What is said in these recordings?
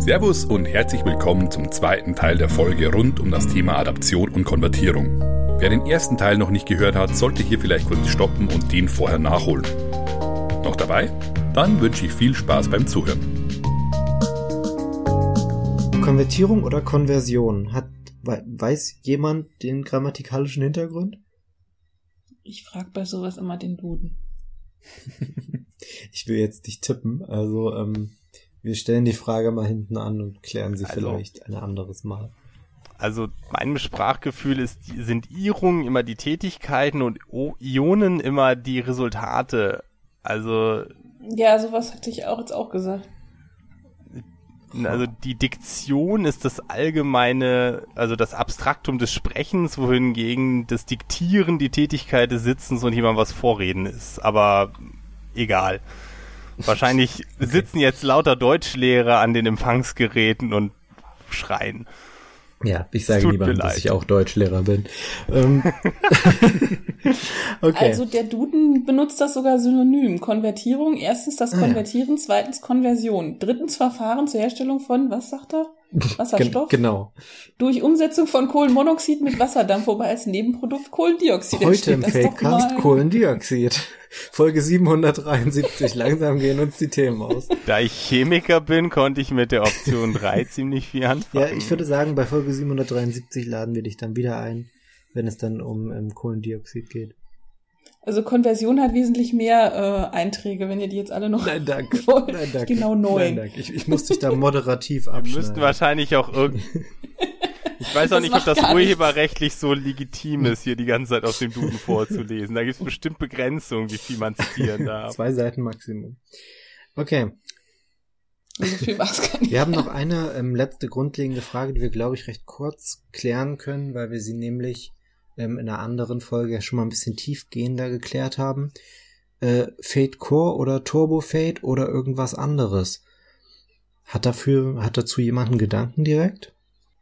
Servus und herzlich willkommen zum zweiten Teil der Folge rund um das Thema Adaption und Konvertierung. Wer den ersten Teil noch nicht gehört hat, sollte hier vielleicht kurz stoppen und den vorher nachholen. Noch dabei? Dann wünsche ich viel Spaß beim Zuhören. Konvertierung oder Konversion? Hat, weiß jemand den grammatikalischen Hintergrund? Ich frage bei sowas immer den Duden. ich will jetzt nicht tippen, also ähm, wir stellen die Frage mal hinten an und klären sie also, vielleicht ein anderes Mal. Also mein Sprachgefühl ist, sind Irungen immer die Tätigkeiten und Ionen immer die Resultate. Also. Ja, sowas hatte ich auch jetzt auch gesagt. Also die Diktion ist das allgemeine, also das Abstraktum des Sprechens, wohingegen das Diktieren die Tätigkeit des Sitzens und jemand was vorreden ist. Aber egal. Wahrscheinlich okay. sitzen jetzt lauter Deutschlehrer an den Empfangsgeräten und schreien. Ja, ich sage lieber, dass ich auch Deutschlehrer bin. Ähm, okay. Also der Duden benutzt das sogar synonym. Konvertierung, erstens das Konvertieren, ah, ja. zweitens Konversion, drittens Verfahren zur Herstellung von, was sagt er? Wasserstoff. genau. Durch Umsetzung von Kohlenmonoxid mit Wasserdampf, wobei als Nebenprodukt Kohlendioxid Heute entsteht. im Fakecast Kohlendioxid. Folge 773. Langsam gehen uns die Themen aus. Da ich Chemiker bin, konnte ich mit der Option 3 ziemlich viel anfangen. Ja, ich würde sagen, bei Folge 773 laden wir dich dann wieder ein, wenn es dann um um Kohlendioxid geht. Also Konversion hat wesentlich mehr äh, Einträge, wenn ihr die jetzt alle noch Nein, danke. Nein, danke. Genau neun. Nein, danke. Ich, ich muss dich da moderativ abschneiden. Wir müssten wahrscheinlich auch irgendwie... Ich weiß auch das nicht, ob das urheberrechtlich so legitim ist, hier die ganze Zeit aus dem Duden vorzulesen. Da gibt es bestimmt Begrenzungen, wie viel man zitieren darf. Zwei Seiten Maximum. Okay. So viel war's gar nicht. Wir haben noch eine ähm, letzte grundlegende Frage, die wir, glaube ich, recht kurz klären können, weil wir sie nämlich ähm, in einer anderen Folge schon mal ein bisschen tiefgehender geklärt haben. Äh, Fade Core oder Turbo Fade oder irgendwas anderes. Hat dafür, hat dazu jemand einen Gedanken direkt?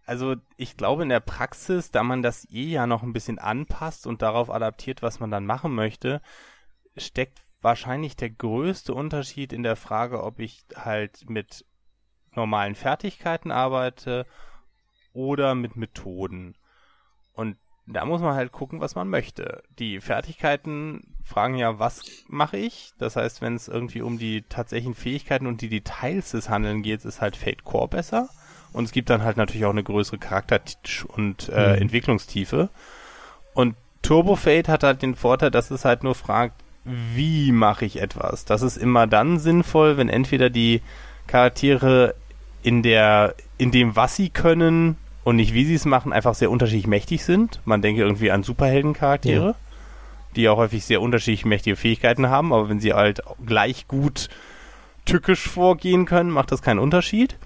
Also ich glaube in der Praxis, da man das eh ja noch ein bisschen anpasst und darauf adaptiert, was man dann machen möchte, steckt wahrscheinlich der größte Unterschied in der Frage, ob ich halt mit normalen Fertigkeiten arbeite oder mit Methoden. Und da muss man halt gucken, was man möchte. Die Fertigkeiten fragen ja, was mache ich? Das heißt, wenn es irgendwie um die tatsächlichen Fähigkeiten und die Details des Handeln geht, ist halt Fate Core besser. Und es gibt dann halt natürlich auch eine größere Charakter- und äh, mhm. Entwicklungstiefe. Und Turbo Fate hat halt den Vorteil, dass es halt nur fragt, wie mache ich etwas? Das ist immer dann sinnvoll, wenn entweder die Charaktere in der, in dem, was sie können, und nicht wie sie es machen, einfach sehr unterschiedlich mächtig sind. Man denke irgendwie an Superheldencharaktere, ja. die auch häufig sehr unterschiedlich mächtige Fähigkeiten haben, aber wenn sie halt gleich gut tückisch vorgehen können, macht das keinen Unterschied.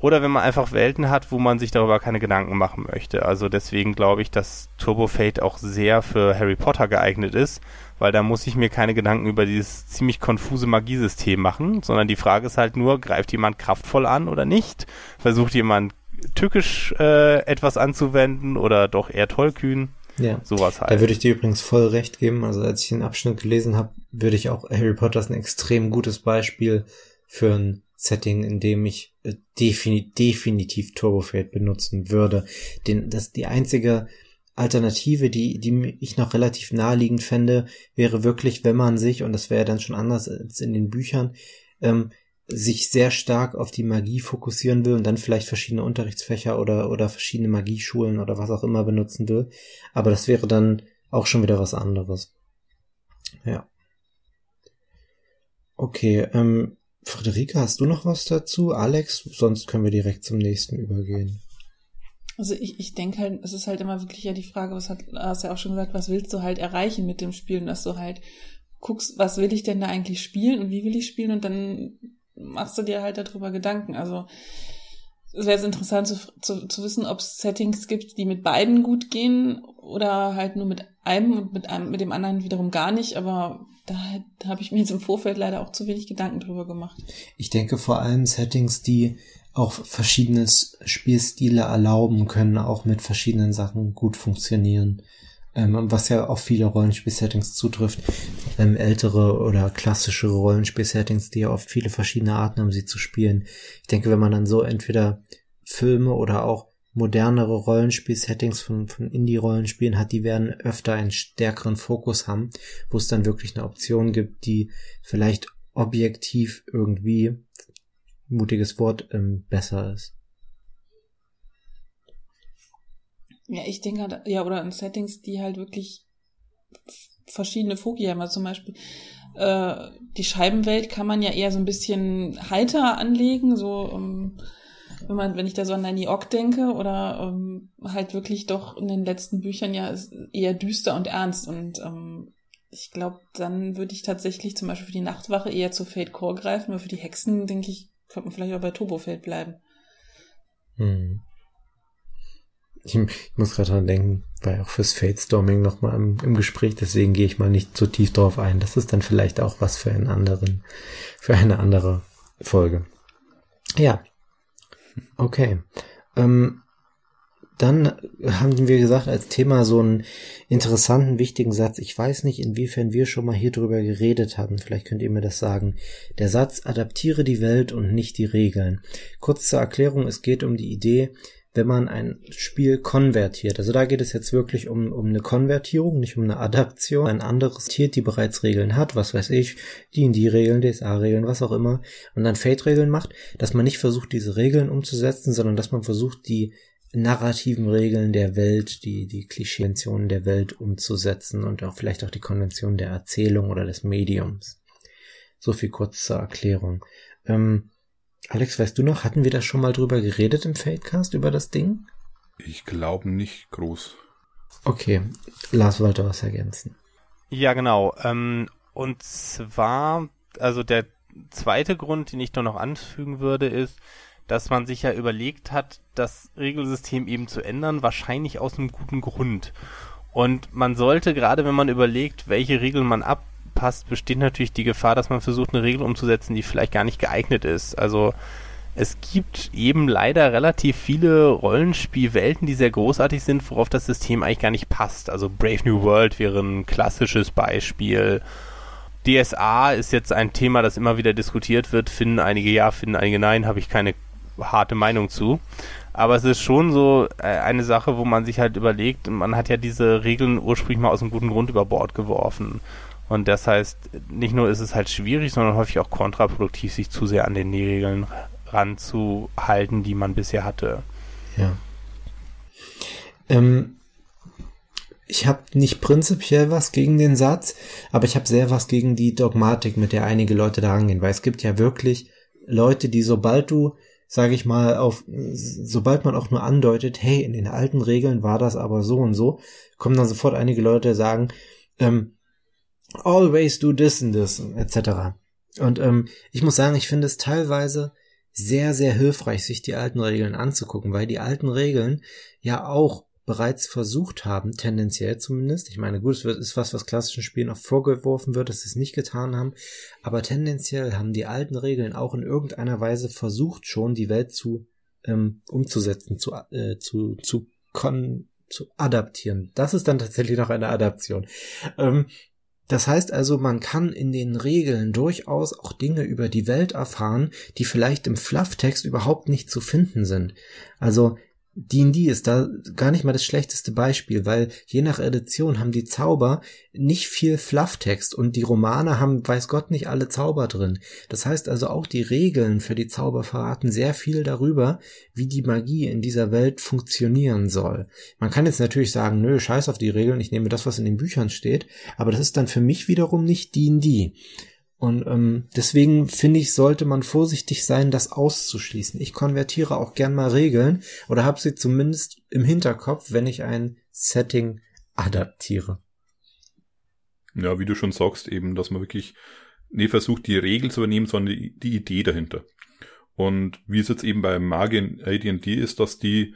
Oder wenn man einfach Welten hat, wo man sich darüber keine Gedanken machen möchte. Also deswegen glaube ich, dass Turbo Fate auch sehr für Harry Potter geeignet ist, weil da muss ich mir keine Gedanken über dieses ziemlich konfuse Magiesystem machen, sondern die Frage ist halt nur, greift jemand kraftvoll an oder nicht? Versucht jemand tückisch äh, etwas anzuwenden oder doch eher tollkühn. Ja, sowas halt. Da würde ich dir übrigens voll recht geben. Also als ich den Abschnitt gelesen habe, würde ich auch Harry Potter ist ein extrem gutes Beispiel für ein Setting, in dem ich äh, defini definitiv Turbofade benutzen würde. Den, das die einzige Alternative, die, die ich noch relativ naheliegend fände, wäre wirklich, wenn man sich, und das wäre dann schon anders als in den Büchern, ähm, sich sehr stark auf die Magie fokussieren will und dann vielleicht verschiedene Unterrichtsfächer oder, oder verschiedene Magieschulen oder was auch immer benutzen will. Aber das wäre dann auch schon wieder was anderes. Ja. Okay, ähm, Friederike, hast du noch was dazu? Alex, sonst können wir direkt zum nächsten übergehen. Also ich, ich denke halt, es ist halt immer wirklich ja die Frage, was hat, hast ja auch schon gesagt, was willst du halt erreichen mit dem Spielen, dass du halt guckst, was will ich denn da eigentlich spielen und wie will ich spielen und dann machst du dir halt darüber Gedanken. Also es wäre jetzt interessant zu, zu, zu wissen, ob es Settings gibt, die mit beiden gut gehen oder halt nur mit einem und mit einem, mit dem anderen wiederum gar nicht, aber da, da habe ich mir jetzt im Vorfeld leider auch zu wenig Gedanken drüber gemacht. Ich denke vor allem Settings, die auch verschiedene Spielstile erlauben können, auch mit verschiedenen Sachen gut funktionieren. Ähm, was ja auf viele Rollenspiel-Settings zutrifft, ähm, ältere oder klassische Rollenspiel-Settings, die ja oft viele verschiedene Arten haben, sie zu spielen. Ich denke, wenn man dann so entweder Filme oder auch modernere Rollenspiel-Settings von, von Indie-Rollenspielen hat, die werden öfter einen stärkeren Fokus haben, wo es dann wirklich eine Option gibt, die vielleicht objektiv irgendwie, mutiges Wort, ähm, besser ist. Ja, ich denke, halt, ja, oder in Settings, die halt wirklich verschiedene Foki haben. Also zum Beispiel äh, die Scheibenwelt kann man ja eher so ein bisschen heiter anlegen, so um, wenn man, wenn ich da so an Nanny Ock denke, oder um, halt wirklich doch in den letzten Büchern ja eher düster und ernst. Und ähm, ich glaube, dann würde ich tatsächlich zum Beispiel für die Nachtwache eher zu Fate Core greifen, aber für die Hexen, denke ich, könnte man vielleicht auch bei Turbofeld bleiben. Hm. Ich, ich muss gerade dran denken, war ja auch fürs Fate-Storming nochmal im, im Gespräch, deswegen gehe ich mal nicht so tief drauf ein. Das ist dann vielleicht auch was für einen anderen, für eine andere Folge. Ja. Okay. Ähm, dann haben wir gesagt, als Thema so einen interessanten, wichtigen Satz. Ich weiß nicht, inwiefern wir schon mal hier drüber geredet haben. Vielleicht könnt ihr mir das sagen. Der Satz, adaptiere die Welt und nicht die Regeln. Kurz zur Erklärung, es geht um die Idee, wenn man ein Spiel konvertiert. Also da geht es jetzt wirklich um, um eine Konvertierung, nicht um eine Adaption. Ein anderes Tier, die bereits Regeln hat, was weiß ich, die in die Regeln, DSA-Regeln, was auch immer, und dann Fate-Regeln macht, dass man nicht versucht, diese Regeln umzusetzen, sondern dass man versucht, die narrativen Regeln der Welt, die, die Klischeentionen der Welt umzusetzen und auch vielleicht auch die Konvention der Erzählung oder des Mediums. So viel kurz zur Erklärung. Ähm, Alex, weißt du noch, hatten wir da schon mal drüber geredet im Fadecast über das Ding? Ich glaube nicht groß. Okay, Lars wollte was ergänzen. Ja, genau. Ähm, und zwar, also der zweite Grund, den ich da noch anfügen würde, ist, dass man sich ja überlegt hat, das Regelsystem eben zu ändern, wahrscheinlich aus einem guten Grund. Und man sollte, gerade wenn man überlegt, welche Regeln man ab passt, besteht natürlich die Gefahr, dass man versucht, eine Regel umzusetzen, die vielleicht gar nicht geeignet ist. Also es gibt eben leider relativ viele Rollenspielwelten, die sehr großartig sind, worauf das System eigentlich gar nicht passt. Also Brave New World wäre ein klassisches Beispiel. DSA ist jetzt ein Thema, das immer wieder diskutiert wird. Finden einige ja, finden einige nein, habe ich keine harte Meinung zu. Aber es ist schon so äh, eine Sache, wo man sich halt überlegt, man hat ja diese Regeln ursprünglich mal aus einem guten Grund über Bord geworfen. Und das heißt, nicht nur ist es halt schwierig, sondern häufig auch kontraproduktiv, sich zu sehr an den Regeln ranzuhalten, die man bisher hatte. Ja. Ähm, ich habe nicht prinzipiell was gegen den Satz, aber ich habe sehr was gegen die Dogmatik, mit der einige Leute da rangehen, weil es gibt ja wirklich Leute, die sobald du, sage ich mal, auf, sobald man auch nur andeutet, hey, in den alten Regeln war das aber so und so, kommen dann sofort einige Leute, die sagen, ähm, always do this and this, etc. Und ähm, ich muss sagen, ich finde es teilweise sehr, sehr hilfreich, sich die alten Regeln anzugucken, weil die alten Regeln ja auch bereits versucht haben, tendenziell zumindest. Ich meine, gut, es ist was, was klassischen Spielen oft vorgeworfen wird, dass sie es nicht getan haben, aber tendenziell haben die alten Regeln auch in irgendeiner Weise versucht, schon die Welt zu ähm, umzusetzen, zu, äh, zu, zu, kon zu adaptieren. Das ist dann tatsächlich noch eine Adaption. Ähm, das heißt also, man kann in den Regeln durchaus auch Dinge über die Welt erfahren, die vielleicht im Flufftext überhaupt nicht zu finden sind. Also D&D ist da gar nicht mal das schlechteste Beispiel, weil je nach Edition haben die Zauber nicht viel Flufftext und die Romane haben, weiß Gott, nicht alle Zauber drin. Das heißt also auch die Regeln für die Zauber verraten sehr viel darüber, wie die Magie in dieser Welt funktionieren soll. Man kann jetzt natürlich sagen, nö, scheiß auf die Regeln, ich nehme das, was in den Büchern steht, aber das ist dann für mich wiederum nicht D&D. Und ähm, deswegen finde ich, sollte man vorsichtig sein, das auszuschließen. Ich konvertiere auch gern mal Regeln oder habe sie zumindest im Hinterkopf, wenn ich ein Setting adaptiere. Ja, wie du schon sagst, eben, dass man wirklich nicht versucht, die Regel zu übernehmen, sondern die, die Idee dahinter. Und wie es jetzt eben bei Magic AD&D ist, dass die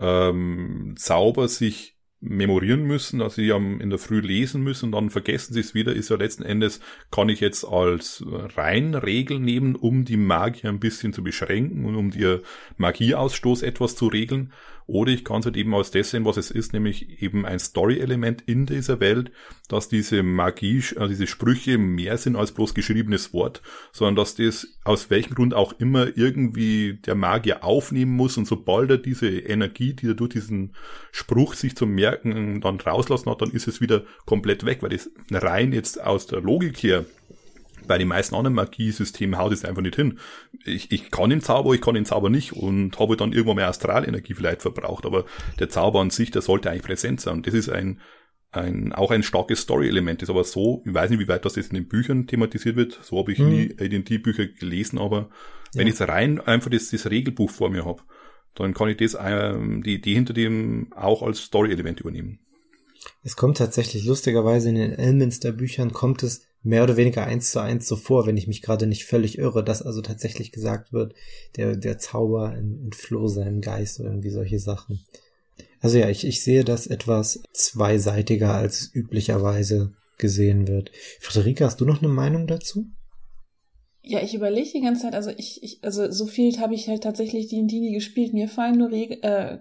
ähm, Zauber sich memorieren müssen, dass sie am in der Früh lesen müssen, dann vergessen sie es wieder, ist ja letzten Endes, kann ich jetzt als Reinregel nehmen, um die Magier ein bisschen zu beschränken und um ihr Magieausstoß etwas zu regeln. Oder ich kann es halt eben aus das sehen, was es ist, nämlich eben ein Story-Element in dieser Welt, dass diese Magie, also diese Sprüche mehr sind als bloß geschriebenes Wort, sondern dass das aus welchem Grund auch immer irgendwie der Magier aufnehmen muss und sobald er diese Energie, die er durch diesen Spruch sich zum Merken dann rauslassen hat, dann ist es wieder komplett weg, weil das rein jetzt aus der Logik her bei den meisten anderen Magiesystemen haut es einfach nicht hin. Ich, ich kann den Zauber, ich kann den Zauber nicht und habe dann irgendwann mehr Astralenergie vielleicht verbraucht, aber der Zauber an sich, der sollte eigentlich präsent sein. Und das ist ein, ein, auch ein starkes Story-Element ist, aber so, ich weiß nicht, wie weit das jetzt in den Büchern thematisiert wird, so habe ich hm. nie AD&D-Bücher gelesen, aber ja. wenn ich jetzt rein einfach das, das Regelbuch vor mir habe, dann kann ich das, ähm, die Idee hinter dem auch als Story-Element übernehmen. Es kommt tatsächlich lustigerweise in den Elminster-Büchern kommt es mehr oder weniger eins zu eins so vor, wenn ich mich gerade nicht völlig irre, dass also tatsächlich gesagt wird, der, der Zauber entfloh seinem Geist oder irgendwie solche Sachen. Also ja, ich, ich sehe das etwas zweiseitiger als üblicherweise gesehen wird. Friederike, hast du noch eine Meinung dazu? Ja, ich überlege die ganze Zeit, also ich, ich also so viel habe ich halt tatsächlich die nie gespielt. Mir fallen nur Reg äh,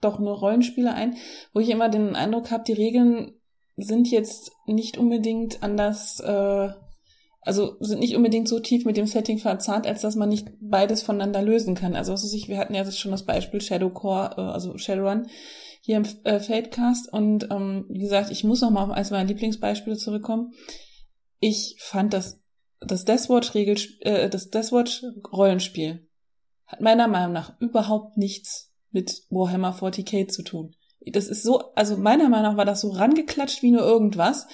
doch nur Rollenspiele ein, wo ich immer den Eindruck habe, die Regeln sind jetzt nicht unbedingt anders, äh, also sind nicht unbedingt so tief mit dem Setting verzahnt, als dass man nicht beides voneinander lösen kann. Also was ich, wir hatten ja schon das Beispiel Shadowcore, äh, also Shadowrun hier im äh, Fadecast und ähm, wie gesagt, ich muss noch mal auf eines meiner Lieblingsbeispiele zurückkommen. Ich fand das das Deathwatch Regel äh, das Deathwatch Rollenspiel hat meiner Meinung nach überhaupt nichts mit Warhammer 40k zu tun. Das ist so, also meiner Meinung nach war das so rangeklatscht wie nur irgendwas.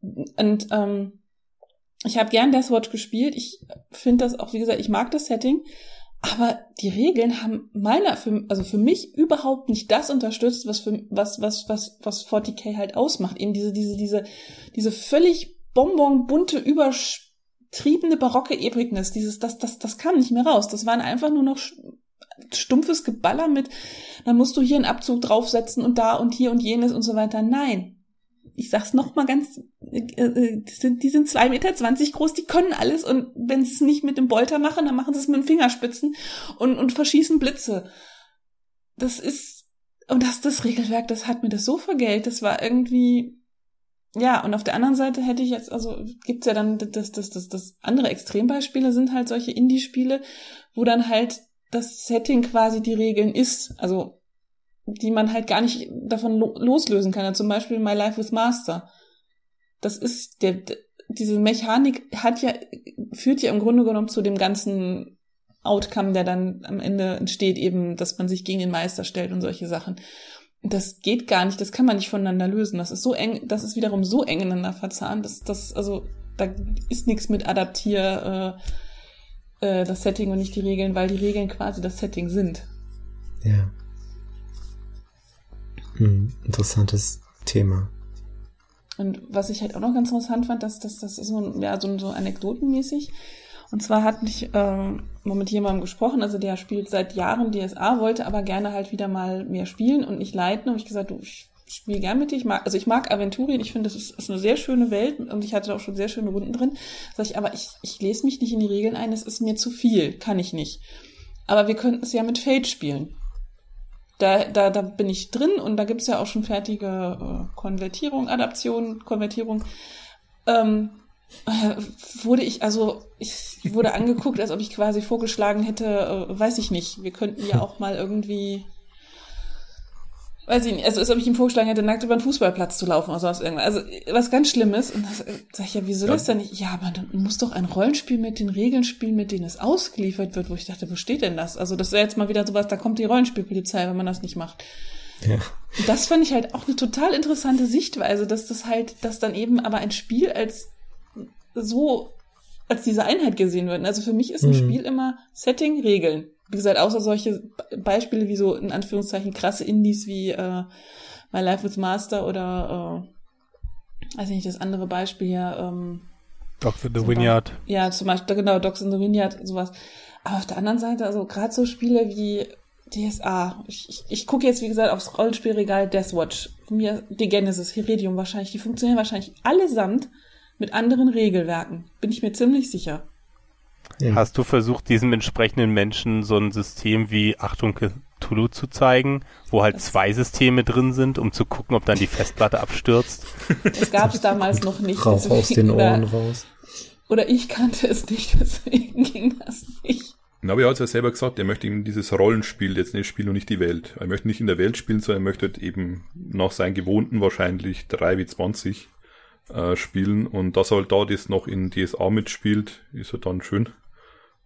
Und ähm, ich habe gern Deathwatch gespielt. Ich finde das auch, wie gesagt, ich mag das Setting. Aber die Regeln haben meiner, für, also für mich überhaupt nicht das unterstützt, was für, was, was, was, was 40k halt ausmacht. Eben diese, diese, diese, diese völlig bonbon bunte, übertriebene barocke Epicness. Dieses, das, das, das kam nicht mehr raus. Das waren einfach nur noch stumpfes Geballer mit, dann musst du hier einen Abzug draufsetzen und da und hier und jenes und so weiter. Nein. Ich sag's noch mal ganz, äh, äh, die sind, die sind zwei Meter zwanzig groß, die können alles und wenn sie es nicht mit dem Bolter machen, dann machen sie es mit den Fingerspitzen und, und verschießen Blitze. Das ist, und das, das Regelwerk, das hat mir das so vergelt, das war irgendwie, ja, und auf der anderen Seite hätte ich jetzt, also gibt's ja dann das, das, das, das andere Extrembeispiele sind halt solche Indie-Spiele, wo dann halt das Setting quasi die Regeln ist, also die man halt gar nicht davon lo loslösen kann. Ja, zum Beispiel My Life with Master. Das ist der, diese Mechanik hat ja, führt ja im Grunde genommen zu dem ganzen Outcome, der dann am Ende entsteht, eben, dass man sich gegen den Meister stellt und solche Sachen. Das geht gar nicht, das kann man nicht voneinander lösen. Das ist so eng, das ist wiederum so eng ineinander verzahnt, dass das, also, da ist nichts mit adaptier, äh, äh, das Setting und nicht die Regeln, weil die Regeln quasi das Setting sind. Ja. Hm, interessantes Thema. Und was ich halt auch noch ganz interessant fand, dass das, das ist so, ja, so, so anekdotenmäßig. Und zwar hatte ich äh, mal mit jemandem gesprochen, also der spielt seit Jahren DSA, wollte aber gerne halt wieder mal mehr spielen und nicht leiten. Und ich gesagt, du, ich spiele gern mit dir. Ich mag, also ich mag Aventurien. Ich finde, das ist, ist eine sehr schöne Welt und ich hatte auch schon sehr schöne Runden drin. Sag ich, aber ich, ich lese mich nicht in die Regeln ein. Es ist mir zu viel. Kann ich nicht. Aber wir könnten es ja mit Fate spielen. Da, da, da bin ich drin und da gibt's ja auch schon fertige äh, Konvertierung, Adaption, Konvertierung. Ähm, äh, wurde ich, also ich wurde angeguckt, als ob ich quasi vorgeschlagen hätte, äh, weiß ich nicht, wir könnten ja auch mal irgendwie weiß ich nicht, also als ob ich ihm vorgeschlagen hätte, nackt über den Fußballplatz zu laufen oder sowas irgendwas. Also was ganz Schlimmes. Und das sag ich ja, wieso ja. das denn nicht? Ja, aber dann muss doch ein Rollenspiel mit den Regeln spielen, mit denen es ausgeliefert wird, wo ich dachte, wo steht denn das? Also das wäre jetzt mal wieder sowas, da kommt die Rollenspielpolizei, wenn man das nicht macht. Ja. Und das fand ich halt auch eine total interessante Sichtweise, dass das halt, dass dann eben aber ein Spiel als so als diese Einheit gesehen wird. Also für mich ist ein mhm. Spiel immer Setting, Regeln wie gesagt, außer solche Beispiele wie so in Anführungszeichen krasse Indies wie äh, My Life with Master oder äh, weiß ich nicht, das andere Beispiel hier. Ähm, Dogs in the Vineyard. Ja, zum Beispiel, genau, Dogs in the Vineyard, sowas. Aber auf der anderen Seite, also gerade so Spiele wie DSA. Ich, ich, ich gucke jetzt, wie gesagt, aufs Rollenspielregal Deathwatch. Von mir die Genesis, Heredium wahrscheinlich. Die funktionieren wahrscheinlich allesamt mit anderen Regelwerken. Bin ich mir ziemlich sicher. Ja. Hast du versucht, diesem entsprechenden Menschen so ein System wie Achtung Cthulhu zu zeigen, wo halt das zwei Systeme drin sind, um zu gucken, ob dann die Festplatte abstürzt? Das gab es damals noch nicht. Rauch aus den Ohren oder, raus. Oder ich kannte es nicht, deswegen ging das nicht. Na, aber er hat ja selber gesagt, er möchte eben dieses Rollenspiel jetzt nicht spielen und nicht die Welt. Er möchte nicht in der Welt spielen, sondern er möchte halt eben nach seinen gewohnten wahrscheinlich 3 wie 20 äh, spielen. Und dass er halt da das noch in DSA mitspielt, ist halt dann schön.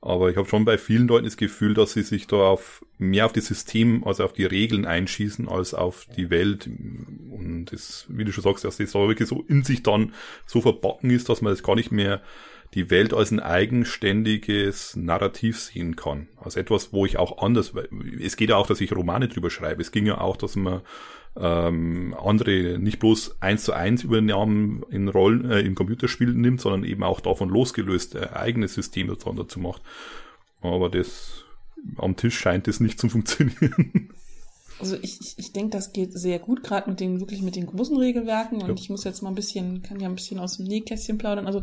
Aber ich habe schon bei vielen Leuten das Gefühl, dass sie sich da auf mehr auf das System, also auf die Regeln einschießen, als auf die Welt. Und das, wie du schon sagst, dass das da wirklich so in sich dann so verbacken ist, dass man das gar nicht mehr die Welt als ein eigenständiges Narrativ sehen kann. Als etwas, wo ich auch anders, es geht ja auch, dass ich Romane drüber schreibe. Es ging ja auch, dass man ähm, andere nicht bloß eins zu eins Übernahmen in Rollen, äh, in Computerspielen nimmt, sondern eben auch davon losgelöst äh, eigenes System dazu macht. Aber das am Tisch scheint es nicht zu funktionieren. Also ich, ich, ich denke, das geht sehr gut, gerade mit den wirklich mit den großen Regelwerken. Und ja. ich muss jetzt mal ein bisschen, kann ja ein bisschen aus dem Nähkästchen plaudern. Also,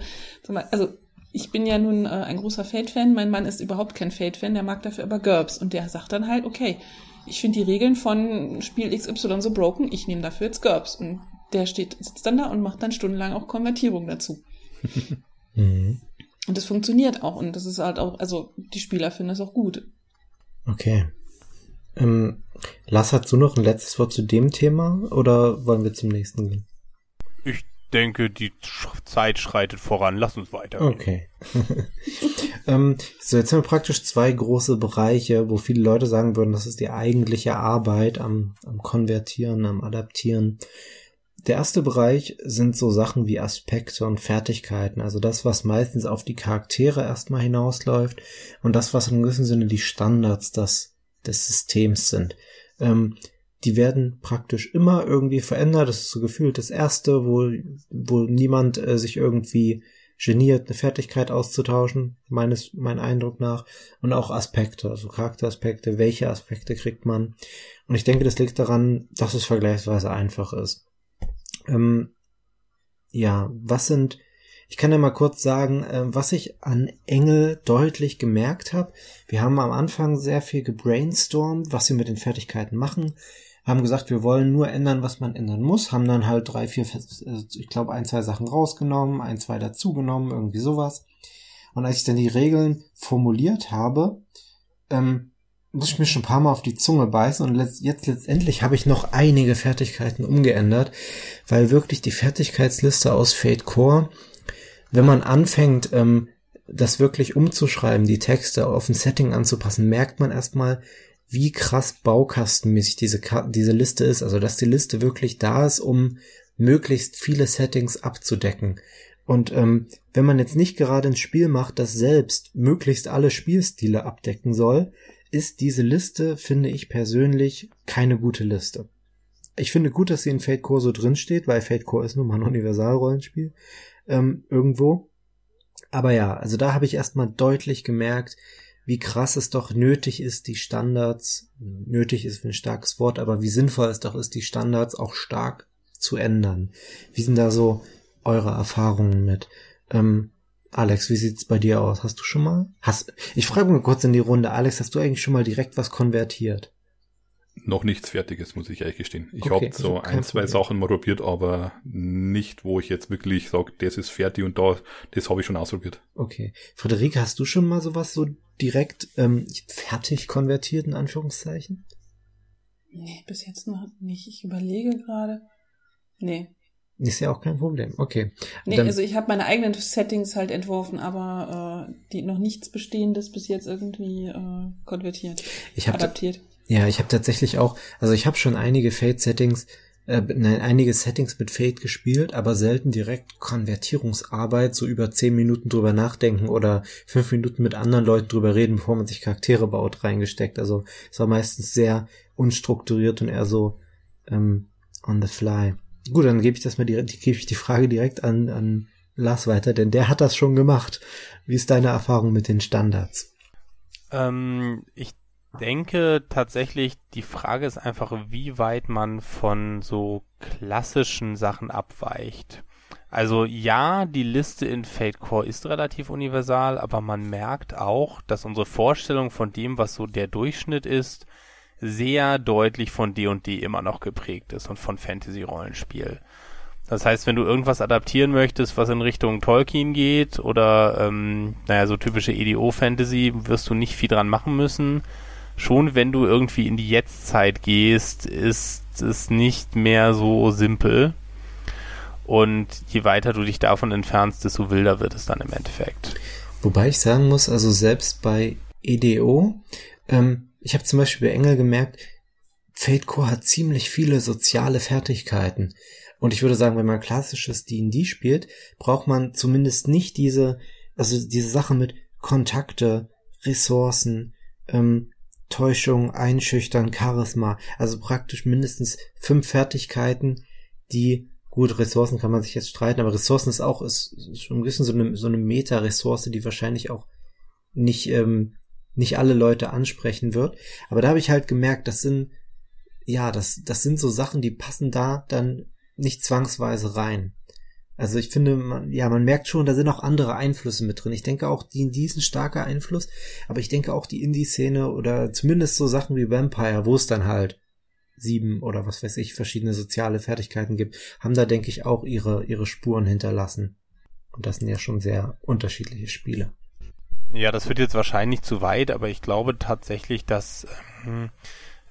also ich bin ja nun äh, ein großer Fate-Fan. Mein Mann ist überhaupt kein Fate-Fan, der mag dafür aber GURPS. Und der sagt dann halt, okay, ich finde die Regeln von Spiel XY so broken, ich nehme dafür jetzt GURPS. Und der steht, sitzt dann da und macht dann stundenlang auch Konvertierung dazu. mhm. Und das funktioniert auch. Und das ist halt auch, also die Spieler finden das auch gut. Okay. Ähm, Lars, hast du noch ein letztes Wort zu dem Thema oder wollen wir zum nächsten gehen? Ich denke, die Zeit schreitet voran. Lass uns weiter. Okay. ähm, so, jetzt haben wir praktisch zwei große Bereiche, wo viele Leute sagen würden, das ist die eigentliche Arbeit am, am Konvertieren, am Adaptieren. Der erste Bereich sind so Sachen wie Aspekte und Fertigkeiten, also das, was meistens auf die Charaktere erstmal hinausläuft und das, was im gewissen Sinne die Standards des, des Systems sind. Ähm, die werden praktisch immer irgendwie verändert. Das ist so gefühlt das erste, wo, wo niemand äh, sich irgendwie geniert, eine Fertigkeit auszutauschen, meines, mein Eindruck nach. Und auch Aspekte, also Charakteraspekte, welche Aspekte kriegt man. Und ich denke, das liegt daran, dass es vergleichsweise einfach ist. Ähm, ja, was sind, ich kann ja mal kurz sagen, äh, was ich an Engel deutlich gemerkt habe. Wir haben am Anfang sehr viel gebrainstormt, was wir mit den Fertigkeiten machen haben gesagt, wir wollen nur ändern, was man ändern muss, haben dann halt drei, vier, äh, ich glaube, ein, zwei Sachen rausgenommen, ein, zwei dazugenommen, irgendwie sowas. Und als ich dann die Regeln formuliert habe, ähm, muss ich mir schon ein paar Mal auf die Zunge beißen und jetzt letztendlich habe ich noch einige Fertigkeiten umgeändert, weil wirklich die Fertigkeitsliste aus Fate Core, wenn man anfängt, ähm, das wirklich umzuschreiben, die Texte auf ein Setting anzupassen, merkt man erstmal, wie krass baukastenmäßig diese, diese Liste ist. Also, dass die Liste wirklich da ist, um möglichst viele Settings abzudecken. Und ähm, wenn man jetzt nicht gerade ein Spiel macht, das selbst möglichst alle Spielstile abdecken soll, ist diese Liste, finde ich persönlich, keine gute Liste. Ich finde gut, dass sie in Fate Core so drin steht, weil Fate Core ist nun mal ein Universalrollenspiel ähm, irgendwo. Aber ja, also da habe ich erstmal deutlich gemerkt, wie krass es doch nötig ist, die Standards, nötig ist ein starkes Wort, aber wie sinnvoll es doch ist, die Standards auch stark zu ändern. Wie sind da so eure Erfahrungen mit? Ähm, Alex, wie sieht's bei dir aus? Hast du schon mal? Hast, ich frage mal kurz in die Runde. Alex, hast du eigentlich schon mal direkt was konvertiert? Noch nichts Fertiges, muss ich ehrlich gestehen. Ich okay, habe so ein, zwei Problem. Sachen mal probiert, aber nicht, wo ich jetzt wirklich sage, das ist fertig und da, das habe ich schon ausprobiert. Okay. Friederike, hast du schon mal sowas so direkt ähm, fertig konvertiert, in Anführungszeichen? Nee, bis jetzt noch nicht. Ich überlege gerade. Nee. Ist ja auch kein Problem. Okay. Nee, Dann, also ich habe meine eigenen Settings halt entworfen, aber äh, die noch nichts Bestehendes bis jetzt irgendwie äh, konvertiert, ich hab adaptiert. Ja, ich habe tatsächlich auch, also ich habe schon einige Fate-Settings, äh, nein, einige Settings mit Fate gespielt, aber selten direkt Konvertierungsarbeit, so über zehn Minuten drüber nachdenken oder fünf Minuten mit anderen Leuten drüber reden, bevor man sich Charaktere baut, reingesteckt. Also es war meistens sehr unstrukturiert und eher so ähm, on the fly. Gut, dann gebe ich das mal direkt, gebe ich die Frage direkt an, an Lars weiter, denn der hat das schon gemacht. Wie ist deine Erfahrung mit den Standards? Ähm, ich denke tatsächlich, die Frage ist einfach, wie weit man von so klassischen Sachen abweicht. Also ja, die Liste in Fate Core ist relativ universal, aber man merkt auch, dass unsere Vorstellung von dem, was so der Durchschnitt ist, sehr deutlich von D&D immer noch geprägt ist und von Fantasy-Rollenspiel. Das heißt, wenn du irgendwas adaptieren möchtest, was in Richtung Tolkien geht oder, ähm, naja, so typische EDO-Fantasy, wirst du nicht viel dran machen müssen. Schon wenn du irgendwie in die Jetztzeit gehst, ist es nicht mehr so simpel. Und je weiter du dich davon entfernst, desto wilder wird es dann im Endeffekt. Wobei ich sagen muss, also selbst bei EDO, ähm, ich habe zum Beispiel bei Engel gemerkt, Fate Core hat ziemlich viele soziale Fertigkeiten. Und ich würde sagen, wenn man klassisches D&D spielt, braucht man zumindest nicht diese, also diese Sache mit Kontakte, Ressourcen, ähm, Täuschung, Einschüchtern, Charisma. Also praktisch mindestens fünf Fertigkeiten, die Gut, Ressourcen kann man sich jetzt streiten, aber Ressourcen ist auch ist, ist schon ein bisschen so eine, so eine Meta-Ressource, die wahrscheinlich auch nicht, ähm, nicht alle Leute ansprechen wird. Aber da habe ich halt gemerkt, das sind, ja, das, das sind so Sachen, die passen da dann nicht zwangsweise rein. Also ich finde, man, ja, man merkt schon, da sind auch andere Einflüsse mit drin. Ich denke auch, die in diesen starker Einfluss, aber ich denke auch die Indie-Szene oder zumindest so Sachen wie Vampire, wo es dann halt sieben oder was weiß ich, verschiedene soziale Fertigkeiten gibt, haben da, denke ich, auch ihre, ihre Spuren hinterlassen. Und das sind ja schon sehr unterschiedliche Spiele. Ja, das wird jetzt wahrscheinlich zu weit, aber ich glaube tatsächlich, dass ähm,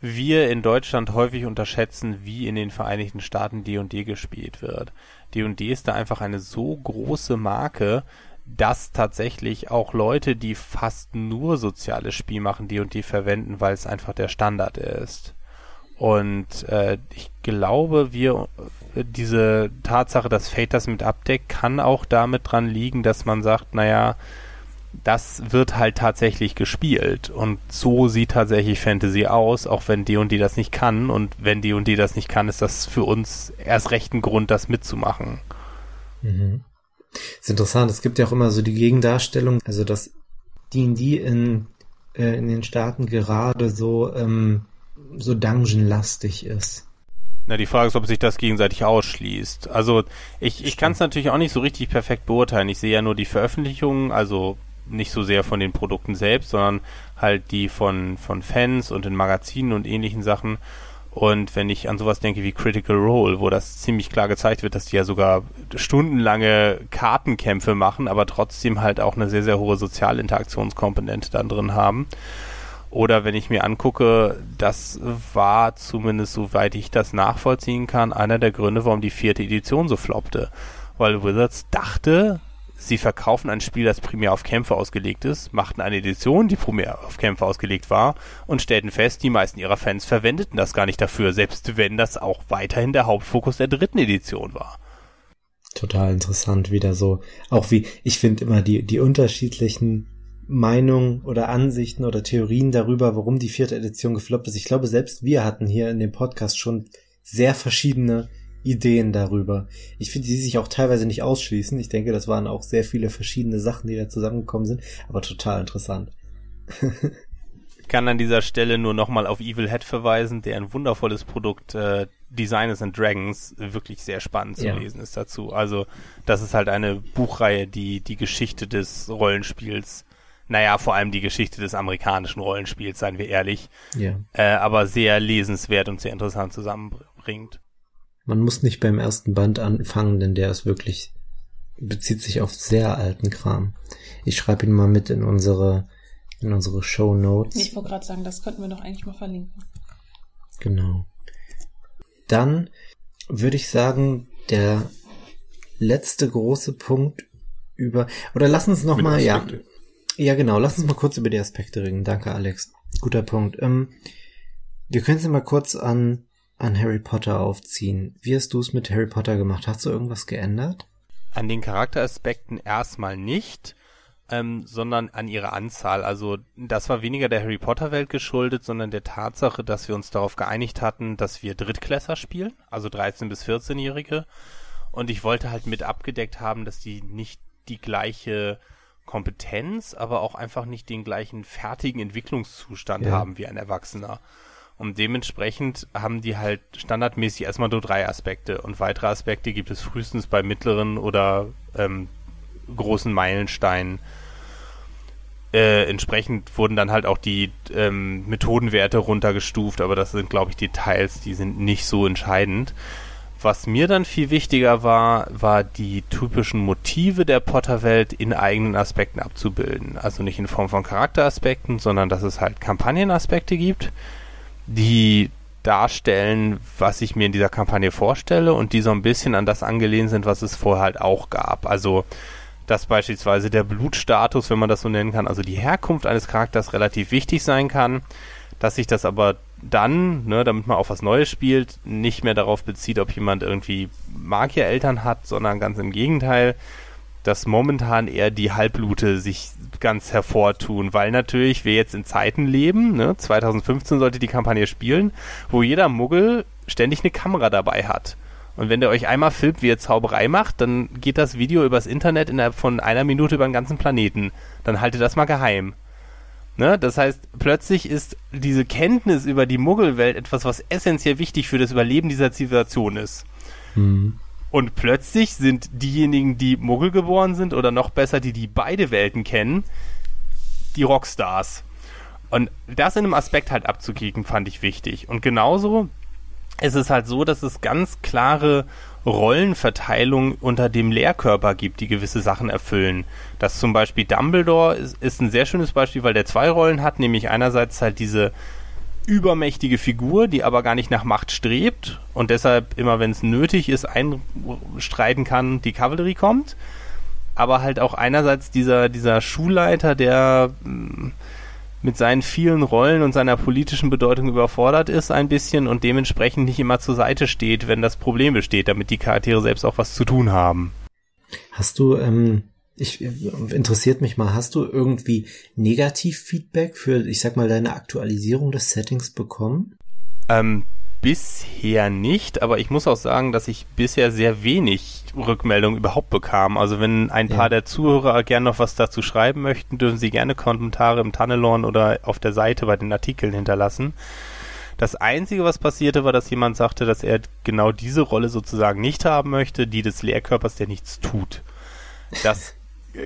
wir in Deutschland häufig unterschätzen, wie in den Vereinigten Staaten D&D gespielt wird. D&D ist da einfach eine so große Marke, dass tatsächlich auch Leute, die fast nur soziales Spiel machen, D&D verwenden, weil es einfach der Standard ist. Und äh, ich glaube, wir diese Tatsache, dass Fate das mit abdeckt, kann auch damit dran liegen, dass man sagt, naja, das wird halt tatsächlich gespielt und so sieht tatsächlich Fantasy aus, auch wenn D&D das nicht kann und wenn D&D das nicht kann, ist das für uns erst recht ein Grund, das mitzumachen. Mhm. Ist interessant, es gibt ja auch immer so die Gegendarstellung, also dass D&D in, äh, in den Staaten gerade so ähm, so Dungeon-lastig ist. Na, die Frage ist, ob sich das gegenseitig ausschließt. Also ich, ich kann es natürlich auch nicht so richtig perfekt beurteilen. Ich sehe ja nur die Veröffentlichungen, also nicht so sehr von den Produkten selbst, sondern halt die von, von Fans und in Magazinen und ähnlichen Sachen. Und wenn ich an sowas denke wie Critical Role, wo das ziemlich klar gezeigt wird, dass die ja sogar stundenlange Kartenkämpfe machen, aber trotzdem halt auch eine sehr, sehr hohe soziale Interaktionskomponente dann drin haben. Oder wenn ich mir angucke, das war zumindest, soweit ich das nachvollziehen kann, einer der Gründe, warum die vierte Edition so floppte. Weil Wizards dachte, sie verkaufen ein Spiel, das primär auf Kämpfe ausgelegt ist, machten eine Edition, die primär auf Kämpfe ausgelegt war und stellten fest, die meisten ihrer Fans verwendeten das gar nicht dafür, selbst wenn das auch weiterhin der Hauptfokus der dritten Edition war. Total interessant, wieder so. Auch wie, ich finde immer die, die unterschiedlichen Meinungen oder Ansichten oder Theorien darüber, warum die vierte Edition gefloppt ist. Ich glaube, selbst wir hatten hier in dem Podcast schon sehr verschiedene Ideen darüber. Ich finde, die sich auch teilweise nicht ausschließen. Ich denke, das waren auch sehr viele verschiedene Sachen, die da zusammengekommen sind, aber total interessant. ich kann an dieser Stelle nur nochmal auf Evil Head verweisen, der ein wundervolles Produkt äh, Designers and Dragons wirklich sehr spannend zu ja. lesen ist dazu. Also das ist halt eine Buchreihe, die die Geschichte des Rollenspiels naja, vor allem die Geschichte des amerikanischen Rollenspiels, seien wir ehrlich. Ja. Äh, aber sehr lesenswert und sehr interessant zusammenbringt. Man muss nicht beim ersten Band anfangen, denn der ist wirklich, bezieht sich auf sehr alten Kram. Ich schreibe ihn mal mit in unsere, in unsere Show Notes. Ich wollte gerade sagen, das könnten wir doch eigentlich mal verlinken. Genau. Dann würde ich sagen, der letzte große Punkt über, oder lass uns noch mal, ja, ja, genau. Lass uns mal kurz über die Aspekte reden. Danke, Alex. Guter Punkt. Ähm, wir können es mal kurz an, an Harry Potter aufziehen. Wie hast du es mit Harry Potter gemacht? Hast du irgendwas geändert? An den Charakteraspekten erstmal nicht, ähm, sondern an ihrer Anzahl. Also das war weniger der Harry Potter Welt geschuldet, sondern der Tatsache, dass wir uns darauf geeinigt hatten, dass wir Drittklässer spielen, also 13- bis 14-Jährige. Und ich wollte halt mit abgedeckt haben, dass die nicht die gleiche Kompetenz, aber auch einfach nicht den gleichen fertigen Entwicklungszustand ja. haben wie ein Erwachsener. Und dementsprechend haben die halt standardmäßig erstmal nur drei Aspekte und weitere Aspekte gibt es frühestens bei mittleren oder ähm, großen Meilensteinen. Äh, entsprechend wurden dann halt auch die ähm, Methodenwerte runtergestuft, aber das sind, glaube ich, Details, die sind nicht so entscheidend. Was mir dann viel wichtiger war, war die typischen Motive der Potter-Welt in eigenen Aspekten abzubilden. Also nicht in Form von Charakteraspekten, sondern dass es halt Kampagnenaspekte gibt, die darstellen, was ich mir in dieser Kampagne vorstelle und die so ein bisschen an das angelehnt sind, was es vorher halt auch gab. Also dass beispielsweise der Blutstatus, wenn man das so nennen kann, also die Herkunft eines Charakters relativ wichtig sein kann, dass sich das aber dann, ne, damit man auf was Neues spielt, nicht mehr darauf bezieht, ob jemand irgendwie Magiereltern hat, sondern ganz im Gegenteil, dass momentan eher die Halbblute sich ganz hervortun, weil natürlich wir jetzt in Zeiten leben, ne, 2015 sollte die Kampagne spielen, wo jeder Muggel ständig eine Kamera dabei hat. Und wenn ihr euch einmal filmt, wie ihr Zauberei macht, dann geht das Video übers Internet innerhalb von einer Minute über den ganzen Planeten. Dann haltet das mal geheim. Ne? Das heißt, plötzlich ist diese Kenntnis über die Muggelwelt etwas, was essentiell wichtig für das Überleben dieser Zivilisation ist. Mhm. Und plötzlich sind diejenigen, die Muggel geboren sind, oder noch besser, die die beide Welten kennen, die Rockstars. Und das in einem Aspekt halt abzukriegen, fand ich wichtig. Und genauso es ist halt so, dass es ganz klare Rollenverteilung unter dem Lehrkörper gibt, die gewisse Sachen erfüllen. Das zum Beispiel Dumbledore ist, ist ein sehr schönes Beispiel, weil der zwei Rollen hat, nämlich einerseits halt diese übermächtige Figur, die aber gar nicht nach Macht strebt und deshalb immer, wenn es nötig ist, einstreiten kann, die Kavallerie kommt. Aber halt auch einerseits dieser, dieser Schulleiter, der mh, mit seinen vielen Rollen und seiner politischen Bedeutung überfordert ist ein bisschen und dementsprechend nicht immer zur Seite steht, wenn das Problem besteht, damit die Charaktere selbst auch was zu tun haben. Hast du, ähm, ich interessiert mich mal, hast du irgendwie Negativ-Feedback für, ich sag mal, deine Aktualisierung des Settings bekommen? Ähm, bisher nicht, aber ich muss auch sagen, dass ich bisher sehr wenig Rückmeldung überhaupt bekam. Also wenn ein ja. paar der Zuhörer gerne noch was dazu schreiben möchten, dürfen sie gerne Kommentare im Tunnelon oder auf der Seite bei den Artikeln hinterlassen. Das Einzige, was passierte, war, dass jemand sagte, dass er genau diese Rolle sozusagen nicht haben möchte, die des Lehrkörpers, der nichts tut. Das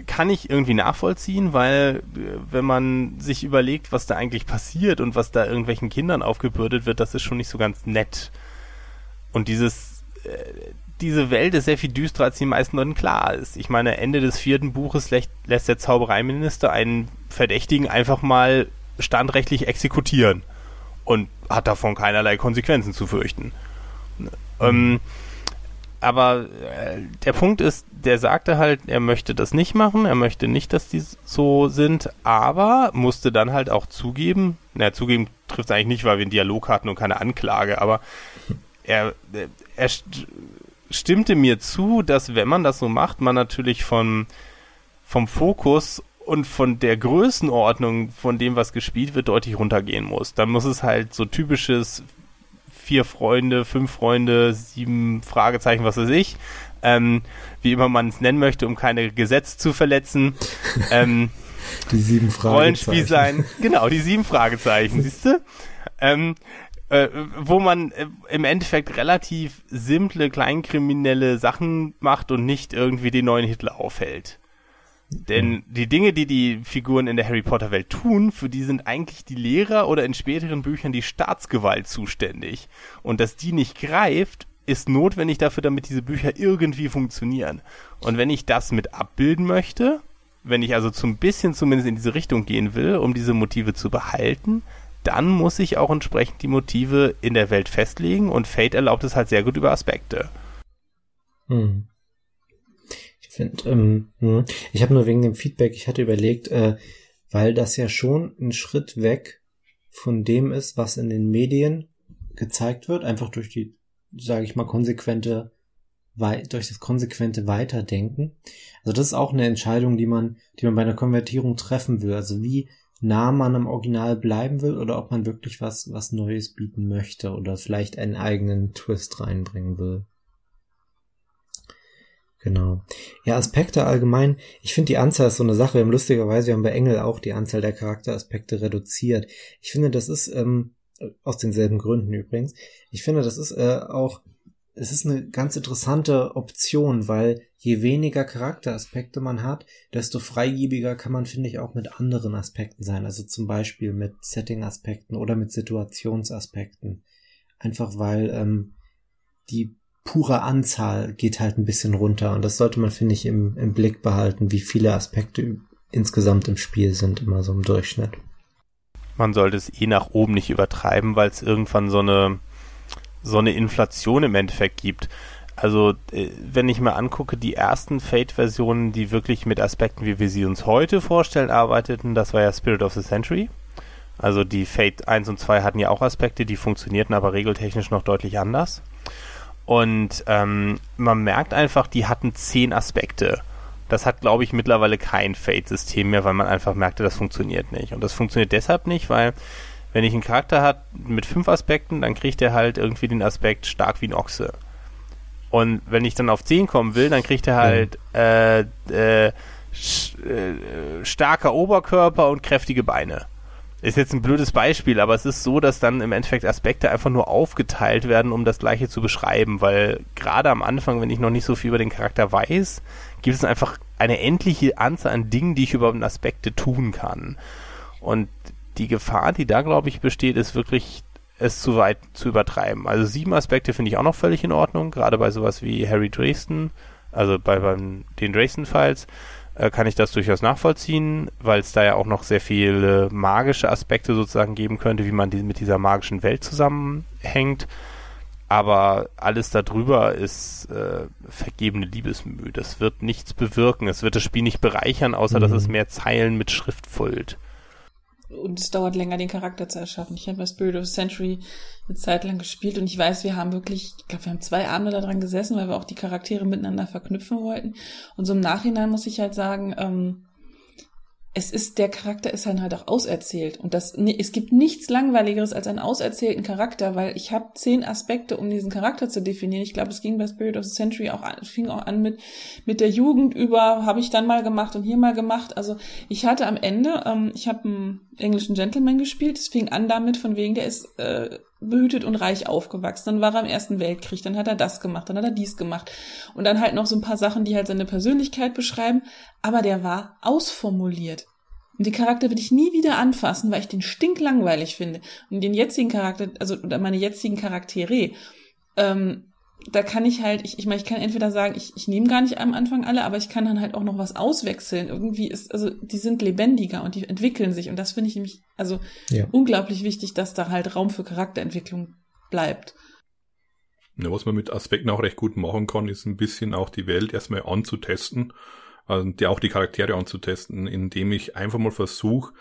kann ich irgendwie nachvollziehen, weil äh, wenn man sich überlegt, was da eigentlich passiert und was da irgendwelchen Kindern aufgebürdet wird, das ist schon nicht so ganz nett. Und dieses, äh, diese Welt ist sehr viel düsterer, als die meisten Leuten klar ist. Ich meine, Ende des vierten Buches lässt, lässt der Zaubereiminister einen Verdächtigen einfach mal standrechtlich exekutieren und hat davon keinerlei Konsequenzen zu fürchten. Mhm. Ähm, aber äh, der Punkt ist, der sagte halt, er möchte das nicht machen, er möchte nicht, dass die so sind, aber musste dann halt auch zugeben, naja, zugeben trifft es eigentlich nicht, weil wir einen Dialog hatten und keine Anklage, aber er, er stimmte mir zu, dass wenn man das so macht, man natürlich von, vom Fokus und von der Größenordnung von dem, was gespielt wird, deutlich runtergehen muss. Dann muss es halt so typisches vier Freunde, fünf Freunde, sieben Fragezeichen, was weiß ich, ähm, wie immer man es nennen möchte, um keine Gesetze zu verletzen. Ähm, die sieben Fragezeichen. Rollenspiel sein, genau, die sieben Fragezeichen, siehst du? Ähm, äh, wo man äh, im Endeffekt relativ simple, kleinkriminelle Sachen macht und nicht irgendwie den neuen Hitler aufhält. Denn die Dinge, die die Figuren in der Harry Potter Welt tun, für die sind eigentlich die Lehrer oder in späteren Büchern die Staatsgewalt zuständig. Und dass die nicht greift, ist notwendig dafür, damit diese Bücher irgendwie funktionieren. Und wenn ich das mit abbilden möchte, wenn ich also zum bisschen zumindest in diese Richtung gehen will, um diese Motive zu behalten, dann muss ich auch entsprechend die Motive in der Welt festlegen und Fate erlaubt es halt sehr gut über Aspekte. Hm finde, ähm, hm. ich habe nur wegen dem Feedback, ich hatte überlegt, äh, weil das ja schon ein Schritt weg von dem ist, was in den Medien gezeigt wird, einfach durch die, sage ich mal, konsequente, durch das konsequente Weiterdenken. Also das ist auch eine Entscheidung, die man, die man bei einer Konvertierung treffen will. Also wie nah man am Original bleiben will oder ob man wirklich was, was Neues bieten möchte oder vielleicht einen eigenen Twist reinbringen will. Genau. Ja, Aspekte allgemein. Ich finde die Anzahl ist so eine Sache. Wir haben lustigerweise, wir haben bei Engel auch die Anzahl der Charakteraspekte reduziert. Ich finde, das ist, ähm, aus denselben Gründen übrigens. Ich finde, das ist äh, auch, es ist eine ganz interessante Option, weil je weniger Charakteraspekte man hat, desto freigebiger kann man, finde ich, auch mit anderen Aspekten sein. Also zum Beispiel mit Setting-Aspekten oder mit Situationsaspekten. Einfach weil ähm, die pure Anzahl geht halt ein bisschen runter. Und das sollte man, finde ich, im, im Blick behalten, wie viele Aspekte insgesamt im Spiel sind, immer so im Durchschnitt. Man sollte es eh nach oben nicht übertreiben, weil es irgendwann so eine, so eine Inflation im Endeffekt gibt. Also, äh, wenn ich mir angucke, die ersten Fate-Versionen, die wirklich mit Aspekten, wie wir sie uns heute vorstellen, arbeiteten, das war ja Spirit of the Century. Also die Fate 1 und 2 hatten ja auch Aspekte, die funktionierten aber regeltechnisch noch deutlich anders. Und ähm, man merkt einfach, die hatten zehn Aspekte. Das hat, glaube ich, mittlerweile kein Fate-System mehr, weil man einfach merkte, das funktioniert nicht. Und das funktioniert deshalb nicht, weil wenn ich einen Charakter hat mit fünf Aspekten, dann kriegt er halt irgendwie den Aspekt stark wie ein Ochse. Und wenn ich dann auf zehn kommen will, dann kriegt er halt äh, äh, äh, starker Oberkörper und kräftige Beine. Ist jetzt ein blödes Beispiel, aber es ist so, dass dann im Endeffekt Aspekte einfach nur aufgeteilt werden, um das gleiche zu beschreiben, weil gerade am Anfang, wenn ich noch nicht so viel über den Charakter weiß, gibt es einfach eine endliche Anzahl an Dingen, die ich über Aspekte tun kann. Und die Gefahr, die da, glaube ich, besteht, ist wirklich, es zu weit zu übertreiben. Also sieben Aspekte finde ich auch noch völlig in Ordnung, gerade bei sowas wie Harry Dresden, also bei, bei den Dresden-Files äh, kann ich das durchaus nachvollziehen, weil es da ja auch noch sehr viele magische Aspekte sozusagen geben könnte, wie man die, mit dieser magischen Welt zusammenhängt. Aber alles darüber ist äh, vergebene Liebesmühe. Das wird nichts bewirken. Es wird das Spiel nicht bereichern, außer mhm. dass es mehr Zeilen mit Schrift füllt und es dauert länger, den Charakter zu erschaffen. Ich habe bei Spirit of Century eine Zeit lang gespielt und ich weiß, wir haben wirklich, ich glaube, wir haben zwei Abende daran gesessen, weil wir auch die Charaktere miteinander verknüpfen wollten. Und so im Nachhinein muss ich halt sagen, ähm, es ist, der Charakter ist halt, halt auch auserzählt. Und das, es gibt nichts langweiligeres als einen auserzählten Charakter, weil ich habe zehn Aspekte, um diesen Charakter zu definieren. Ich glaube, es ging bei Spirit of the Century auch an, fing auch an mit, mit der Jugend über, habe ich dann mal gemacht und hier mal gemacht. Also ich hatte am Ende, ähm, ich habe einen englischen Gentleman gespielt, es fing an damit, von wegen, der ist äh, behütet und reich aufgewachsen. Dann war er im Ersten Weltkrieg, dann hat er das gemacht, dann hat er dies gemacht. Und dann halt noch so ein paar Sachen, die halt seine Persönlichkeit beschreiben. Aber der war ausformuliert. Und die Charakter würde ich nie wieder anfassen, weil ich den stinklangweilig finde. Und den jetzigen Charakter, also oder meine jetzigen Charaktere, ähm, da kann ich halt, ich, ich meine, ich kann entweder sagen, ich, ich nehme gar nicht am Anfang alle, aber ich kann dann halt auch noch was auswechseln. Irgendwie ist, also die sind lebendiger und die entwickeln sich. Und das finde ich nämlich, also ja. unglaublich wichtig, dass da halt Raum für Charakterentwicklung bleibt. Ja, was man mit Aspekten auch recht gut machen kann, ist ein bisschen auch die Welt erstmal anzutesten, also die auch die Charaktere anzutesten, indem ich einfach mal versuche,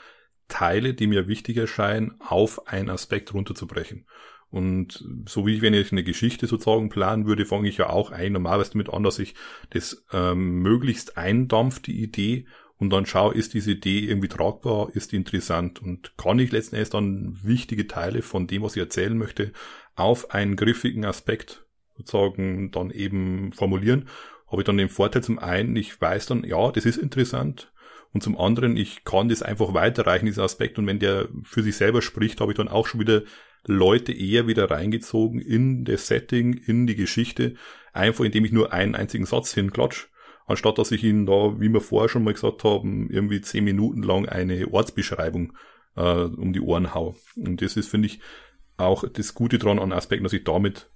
Teile, die mir wichtig erscheinen, auf einen Aspekt runterzubrechen. Und so wie wenn ich eine Geschichte sozusagen planen würde, fange ich ja auch ein, normalerweise damit an, dass ich das ähm, möglichst eindampft, die Idee, und dann schaue, ist diese Idee irgendwie tragbar, ist die interessant und kann ich letzten Endes dann wichtige Teile von dem, was ich erzählen möchte, auf einen griffigen Aspekt sozusagen dann eben formulieren. Habe ich dann den Vorteil zum einen, ich weiß dann, ja, das ist interessant, und zum anderen, ich kann das einfach weiterreichen, diesen Aspekt. Und wenn der für sich selber spricht, habe ich dann auch schon wieder Leute eher wieder reingezogen in das Setting, in die Geschichte, einfach indem ich nur einen einzigen Satz hinklatsch, anstatt dass ich ihnen da, wie wir vorher schon mal gesagt haben, irgendwie zehn Minuten lang eine Ortsbeschreibung äh, um die Ohren hau. Und das ist, finde ich, auch das Gute dran an Aspekten, dass ich damit,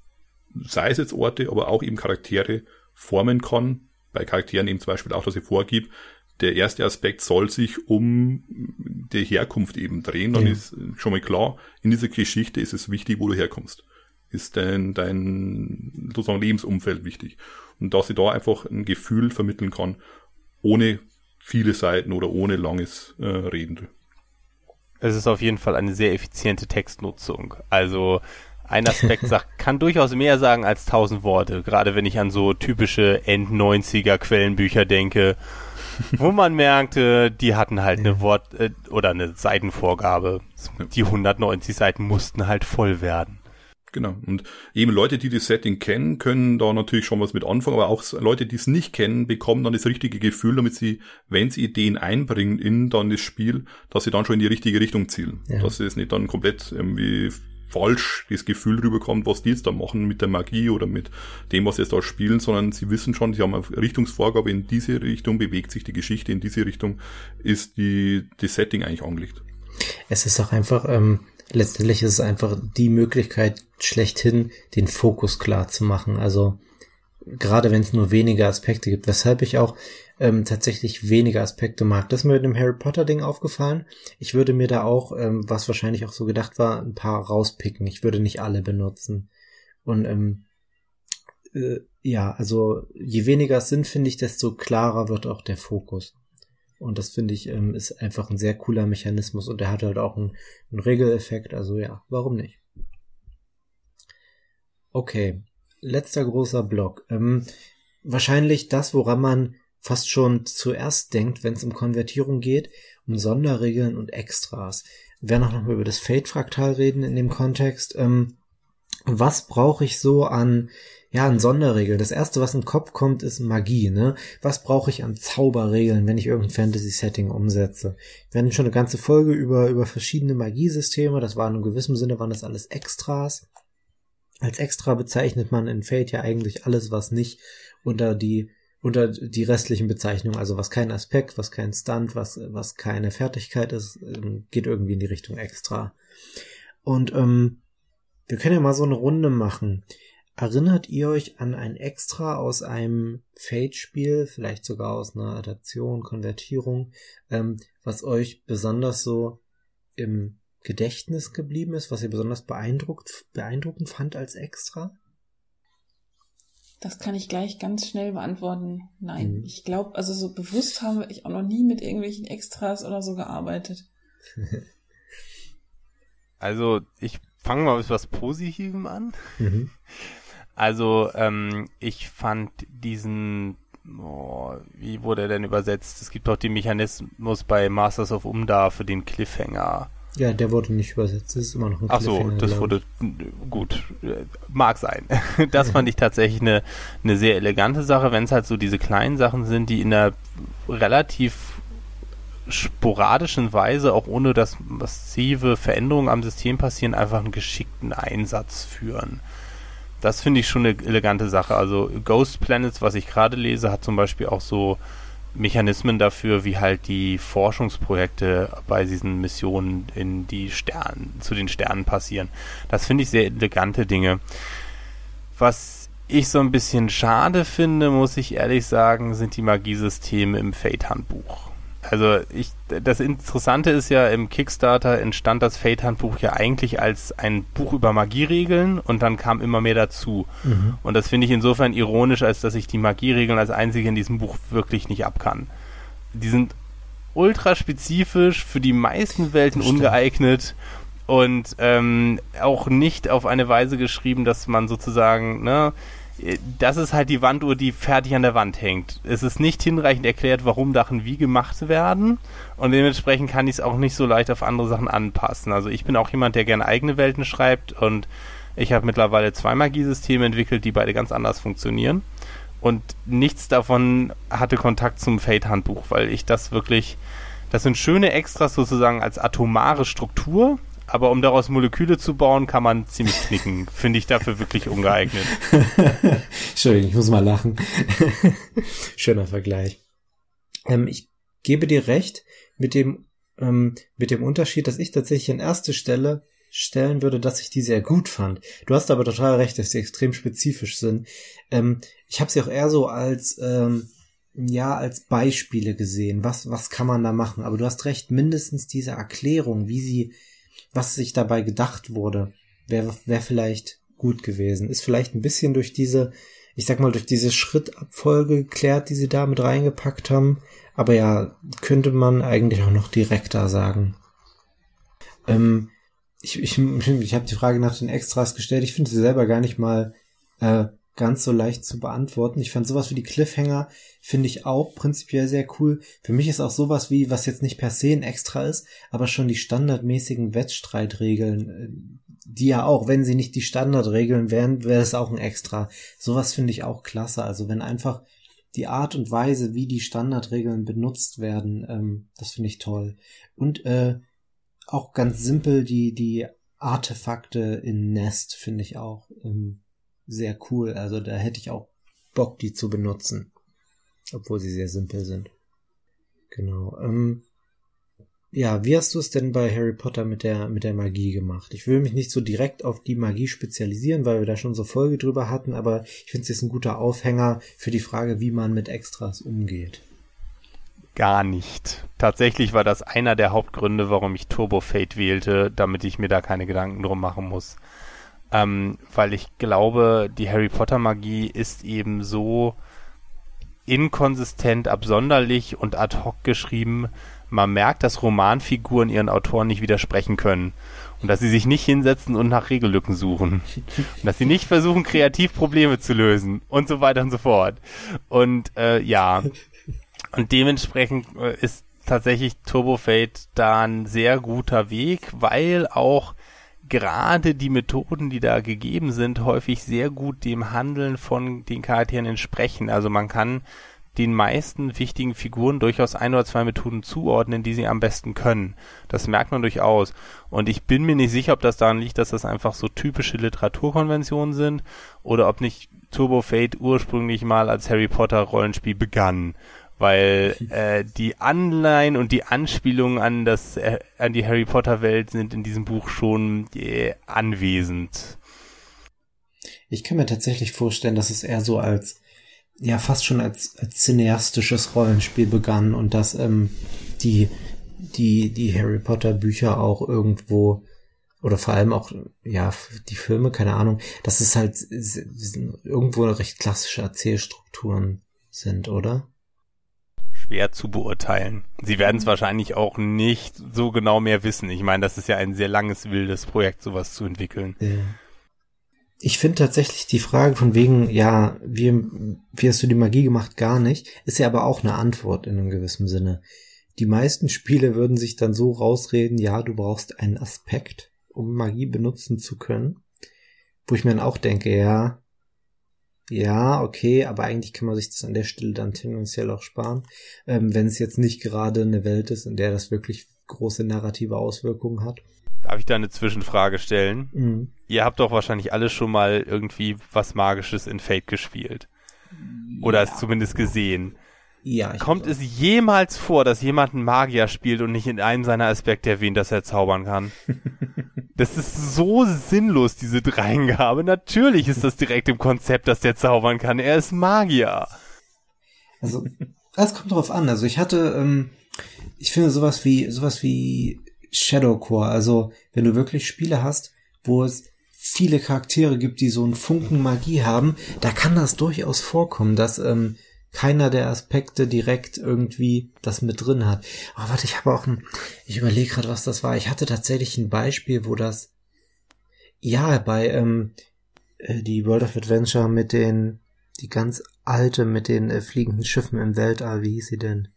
sei es jetzt Orte, aber auch eben Charaktere formen kann. Bei Charakteren eben zum Beispiel auch, dass ich vorgib, der erste Aspekt soll sich um die Herkunft eben drehen. Dann ja. ist schon mal klar, in dieser Geschichte ist es wichtig, wo du herkommst. Ist dein, dein sozusagen Lebensumfeld wichtig. Und dass ich da einfach ein Gefühl vermitteln kann, ohne viele Seiten oder ohne langes äh, Reden. Es ist auf jeden Fall eine sehr effiziente Textnutzung. Also ein Aspekt sagt, kann durchaus mehr sagen als tausend Worte, gerade wenn ich an so typische End-90er Quellenbücher denke, wo man merkte, die hatten halt eine Wort- äh, oder eine Seitenvorgabe. Die 190 Seiten mussten halt voll werden. Genau. Und eben Leute, die das Setting kennen, können da natürlich schon was mit anfangen, aber auch Leute, die es nicht kennen, bekommen dann das richtige Gefühl, damit sie, wenn sie Ideen einbringen in dann das Spiel, dass sie dann schon in die richtige Richtung zielen. Ja. Dass es nicht dann komplett irgendwie falsch das Gefühl rüberkommt, was die jetzt da machen mit der Magie oder mit dem, was sie jetzt da spielen, sondern sie wissen schon, sie haben eine Richtungsvorgabe, in diese Richtung bewegt sich die Geschichte, in diese Richtung ist die, das Setting eigentlich angelegt. Es ist auch einfach, ähm, letztendlich ist es einfach die Möglichkeit schlechthin, den Fokus klar zu machen. Also gerade wenn es nur wenige Aspekte gibt, weshalb ich auch ähm, tatsächlich weniger Aspekte mag. Das ist mir mit dem Harry Potter Ding aufgefallen. Ich würde mir da auch, ähm, was wahrscheinlich auch so gedacht war, ein paar rauspicken. Ich würde nicht alle benutzen. Und ähm, äh, ja, also je weniger es sind, finde ich, desto klarer wird auch der Fokus. Und das finde ich ähm, ist einfach ein sehr cooler Mechanismus und der hat halt auch einen, einen Regeleffekt. Also ja, warum nicht? Okay, letzter großer Block. Ähm, wahrscheinlich das, woran man fast schon zuerst denkt, wenn es um Konvertierung geht, um Sonderregeln und Extras. Wir werden auch noch mal über das Fate-Fraktal reden in dem Kontext. Ähm, was brauche ich so an ja, an Sonderregeln. Das erste, was im Kopf kommt, ist Magie, ne? Was brauche ich an Zauberregeln, wenn ich irgendein Fantasy-Setting umsetze? Wir hatten schon eine ganze Folge über, über verschiedene Magiesysteme. Das waren in gewissem Sinne, waren das alles Extras. Als Extra bezeichnet man in Fate ja eigentlich alles, was nicht unter die unter die restlichen Bezeichnungen, also was kein Aspekt, was kein Stunt, was was keine Fertigkeit ist, ähm, geht irgendwie in die Richtung Extra. Und ähm, wir können ja mal so eine Runde machen. Erinnert ihr euch an ein Extra aus einem Fate-Spiel, vielleicht sogar aus einer Adaption, Konvertierung, ähm, was euch besonders so im Gedächtnis geblieben ist, was ihr besonders beeindruckt, beeindruckend fand als Extra? Das kann ich gleich ganz schnell beantworten. Nein, mhm. ich glaube, also so bewusst habe ich auch noch nie mit irgendwelchen Extras oder so gearbeitet. also ich fange mal mit was Positivem an. Mhm. Also ähm, ich fand diesen, oh, wie wurde er denn übersetzt? Es gibt doch den Mechanismus bei Masters of Umda für den Cliffhanger. Ja, der wurde nicht übersetzt. Das ist immer noch ein Ach so, das wurde gut, mag sein. Das fand ich tatsächlich eine eine sehr elegante Sache, wenn es halt so diese kleinen Sachen sind, die in einer relativ sporadischen Weise, auch ohne dass massive Veränderungen am System passieren, einfach einen geschickten Einsatz führen. Das finde ich schon eine elegante Sache. Also Ghost Planets, was ich gerade lese, hat zum Beispiel auch so Mechanismen dafür, wie halt die Forschungsprojekte bei diesen Missionen in die Sternen, zu den Sternen passieren. Das finde ich sehr elegante Dinge. Was ich so ein bisschen schade finde, muss ich ehrlich sagen, sind die Magiesysteme im Fate-Handbuch. Also ich, das Interessante ist ja, im Kickstarter entstand das Fate-Handbuch ja eigentlich als ein Buch über Magieregeln und dann kam immer mehr dazu. Mhm. Und das finde ich insofern ironisch, als dass ich die Magieregeln als einzige in diesem Buch wirklich nicht abkann. Die sind ultra spezifisch, für die meisten Welten ungeeignet und ähm, auch nicht auf eine Weise geschrieben, dass man sozusagen, ne, das ist halt die Wanduhr, die fertig an der Wand hängt. Es ist nicht hinreichend erklärt, warum Sachen wie gemacht werden und dementsprechend kann ich es auch nicht so leicht auf andere Sachen anpassen. Also ich bin auch jemand, der gerne eigene Welten schreibt und ich habe mittlerweile zwei Magiesysteme entwickelt, die beide ganz anders funktionieren und nichts davon hatte Kontakt zum Fate-Handbuch, weil ich das wirklich, das sind schöne Extras sozusagen als atomare Struktur, aber um daraus Moleküle zu bauen, kann man ziemlich knicken. Finde ich dafür wirklich ungeeignet. Entschuldigung, ich muss mal lachen. Schöner Vergleich. Ähm, ich gebe dir recht mit dem, ähm, mit dem Unterschied, dass ich tatsächlich an erste Stelle stellen würde, dass ich die sehr gut fand. Du hast aber total recht, dass sie extrem spezifisch sind. Ähm, ich habe sie auch eher so als ähm, ja als Beispiele gesehen. Was was kann man da machen? Aber du hast recht, mindestens diese Erklärung, wie sie was sich dabei gedacht wurde, wäre wär vielleicht gut gewesen. Ist vielleicht ein bisschen durch diese, ich sag mal, durch diese Schrittabfolge geklärt, die sie da mit reingepackt haben. Aber ja, könnte man eigentlich auch noch direkter sagen. Ähm, ich ich, ich habe die Frage nach den Extras gestellt. Ich finde sie selber gar nicht mal äh, ganz so leicht zu beantworten. Ich fand sowas wie die Cliffhanger, finde ich auch prinzipiell sehr cool. Für mich ist auch sowas wie, was jetzt nicht per se ein Extra ist, aber schon die standardmäßigen Wettstreitregeln, äh, die ja auch, wenn sie nicht die Standardregeln wären, wäre es auch ein Extra. Sowas finde ich auch klasse. Also wenn einfach die Art und Weise, wie die Standardregeln benutzt werden, ähm, das finde ich toll. Und äh, auch ganz simpel die die Artefakte in Nest finde ich auch ähm, sehr cool. Also da hätte ich auch Bock, die zu benutzen, obwohl sie sehr simpel sind. Genau. Ähm, ja, wie hast du es denn bei Harry Potter mit der, mit der Magie gemacht? Ich will mich nicht so direkt auf die Magie spezialisieren, weil wir da schon so Folge drüber hatten, aber ich finde es jetzt ein guter Aufhänger für die Frage, wie man mit Extras umgeht. Gar nicht. Tatsächlich war das einer der Hauptgründe, warum ich Turbo Fate wählte, damit ich mir da keine Gedanken drum machen muss. Ähm, weil ich glaube, die Harry Potter Magie ist eben so inkonsistent, absonderlich und ad hoc geschrieben, man merkt, dass Romanfiguren ihren Autoren nicht widersprechen können. Und dass sie sich nicht hinsetzen und nach Regellücken suchen. Und dass sie nicht versuchen, kreativ Probleme zu lösen. Und so weiter und so fort. Und äh, ja. Und dementsprechend äh, ist tatsächlich Turbo Fate da ein sehr guter Weg, weil auch gerade die Methoden, die da gegeben sind, häufig sehr gut dem Handeln von den Charakteren entsprechen. Also man kann den meisten wichtigen Figuren durchaus ein oder zwei Methoden zuordnen, die sie am besten können. Das merkt man durchaus. Und ich bin mir nicht sicher, ob das daran liegt, dass das einfach so typische Literaturkonventionen sind oder ob nicht Turbo Fate ursprünglich mal als Harry Potter Rollenspiel begann. Weil äh, die Anleihen und die Anspielungen an das äh, an die Harry Potter Welt sind in diesem Buch schon äh, anwesend. Ich kann mir tatsächlich vorstellen, dass es eher so als ja fast schon als, als cineastisches Rollenspiel begann und dass ähm, die, die, die Harry Potter Bücher auch irgendwo oder vor allem auch, ja, die Filme, keine Ahnung, dass es halt irgendwo recht klassische Erzählstrukturen sind, oder? Schwer zu beurteilen. Sie werden es wahrscheinlich auch nicht so genau mehr wissen. Ich meine, das ist ja ein sehr langes, wildes Projekt, sowas zu entwickeln. Ja ich finde tatsächlich die Frage von wegen, ja, wie, wie hast du die Magie gemacht? Gar nicht, ist ja aber auch eine Antwort in einem gewissen Sinne. Die meisten Spiele würden sich dann so rausreden, ja, du brauchst einen Aspekt, um Magie benutzen zu können. Wo ich mir dann auch denke, ja, ja, okay, aber eigentlich kann man sich das an der Stelle dann tendenziell auch sparen, ähm, wenn es jetzt nicht gerade eine Welt ist, in der das wirklich große narrative Auswirkungen hat. Darf ich da eine Zwischenfrage stellen? Mhm. Ihr habt doch wahrscheinlich alle schon mal irgendwie was Magisches in Fate gespielt. Oder ja. es zumindest gesehen. Ja, Kommt es jemals vor, dass jemand einen Magier spielt und nicht in einem seiner Aspekte erwähnt, dass er zaubern kann? das ist so sinnlos, diese Dreingabe. Natürlich ist das direkt im Konzept, dass der zaubern kann. Er ist Magier. Also, das kommt drauf an. Also ich hatte, ähm, ich finde sowas wie, sowas wie Shadowcore. Also, wenn du wirklich Spiele hast, wo es viele Charaktere gibt, die so einen Funken Magie haben, da kann das durchaus vorkommen, dass ähm, keiner der Aspekte direkt irgendwie das mit drin hat. Aber oh, warte, ich habe auch ein, ich überlege gerade, was das war. Ich hatte tatsächlich ein Beispiel, wo das, ja, bei ähm, äh, die World of Adventure mit den, die ganz alte, mit den äh, fliegenden Schiffen im Weltall, wie hieß sie denn?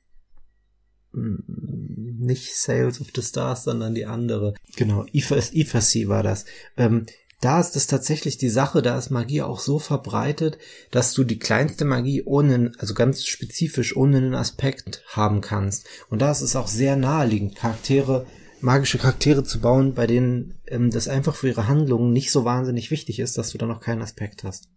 nicht Sales of the Stars, sondern die andere. Genau, Iphacy war das. Ähm, da ist es tatsächlich die Sache, da ist Magie auch so verbreitet, dass du die kleinste Magie ohne, also ganz spezifisch ohne einen Aspekt haben kannst. Und da ist es auch sehr naheliegend, Charaktere, magische Charaktere zu bauen, bei denen ähm, das einfach für ihre Handlungen nicht so wahnsinnig wichtig ist, dass du da noch keinen Aspekt hast.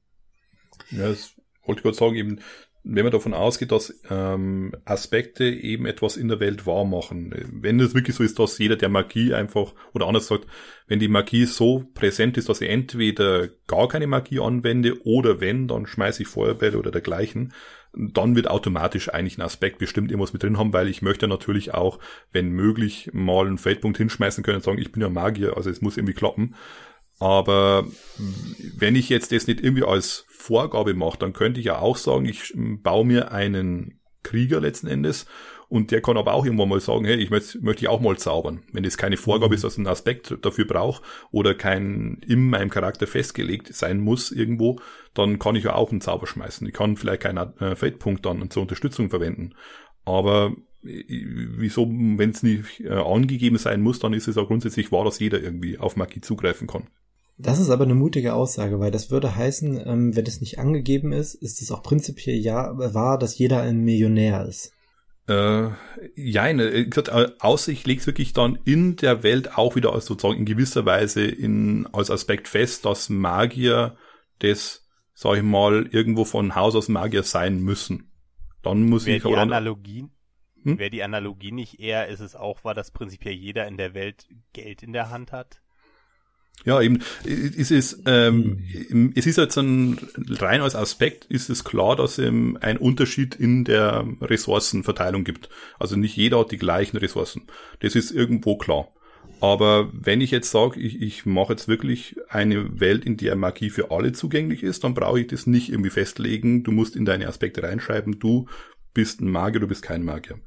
Ja, das wollte ich gerade sagen, eben wenn man davon ausgeht, dass ähm, Aspekte eben etwas in der Welt wahr machen, wenn es wirklich so ist, dass jeder der Magie einfach, oder anders sagt, wenn die Magie so präsent ist, dass ich entweder gar keine Magie anwende oder wenn, dann schmeiße ich Feuerbälle oder dergleichen, dann wird automatisch eigentlich ein Aspekt bestimmt irgendwas mit drin haben, weil ich möchte natürlich auch, wenn möglich, mal einen Feldpunkt hinschmeißen können und sagen, ich bin ja Magier, also es muss irgendwie klappen. Aber wenn ich jetzt das nicht irgendwie als Vorgabe mache, dann könnte ich ja auch sagen, ich baue mir einen Krieger letzten Endes und der kann aber auch irgendwann mal sagen, hey, ich möchte, möchte ich auch mal zaubern. Wenn das keine Vorgabe mhm. ist, dass ein Aspekt dafür braucht oder kein in meinem Charakter festgelegt sein muss irgendwo, dann kann ich ja auch einen Zauber schmeißen. Ich kann vielleicht keinen äh, Feldpunkt dann zur Unterstützung verwenden. Aber äh, wieso, wenn es nicht äh, angegeben sein muss, dann ist es auch grundsätzlich wahr, dass jeder irgendwie auf Magie zugreifen kann. Das ist aber eine mutige Aussage, weil das würde heißen, ähm, wenn es nicht angegeben ist, ist es auch prinzipiell ja wahr, dass jeder ein Millionär ist. Äh, ja, äh, außer ich lege es wirklich dann in der Welt auch wieder als sozusagen in gewisser Weise in, als Aspekt fest, dass Magier das, sag ich mal, irgendwo von Haus aus Magier sein müssen. Dann muss Wäre ich die Analogie, hm? wäre die Analogie nicht eher, ist es auch wahr, dass prinzipiell jeder in der Welt Geld in der Hand hat? Ja, eben, es ist, ähm, hm. es ist jetzt ein, rein als Aspekt ist es klar, dass es ein Unterschied in der Ressourcenverteilung gibt. Also nicht jeder hat die gleichen Ressourcen. Das ist irgendwo klar. Aber wenn ich jetzt sage, ich, ich mache jetzt wirklich eine Welt, in der Magie für alle zugänglich ist, dann brauche ich das nicht irgendwie festlegen. Du musst in deine Aspekte reinschreiben, du bist ein Magier, du bist kein Magier.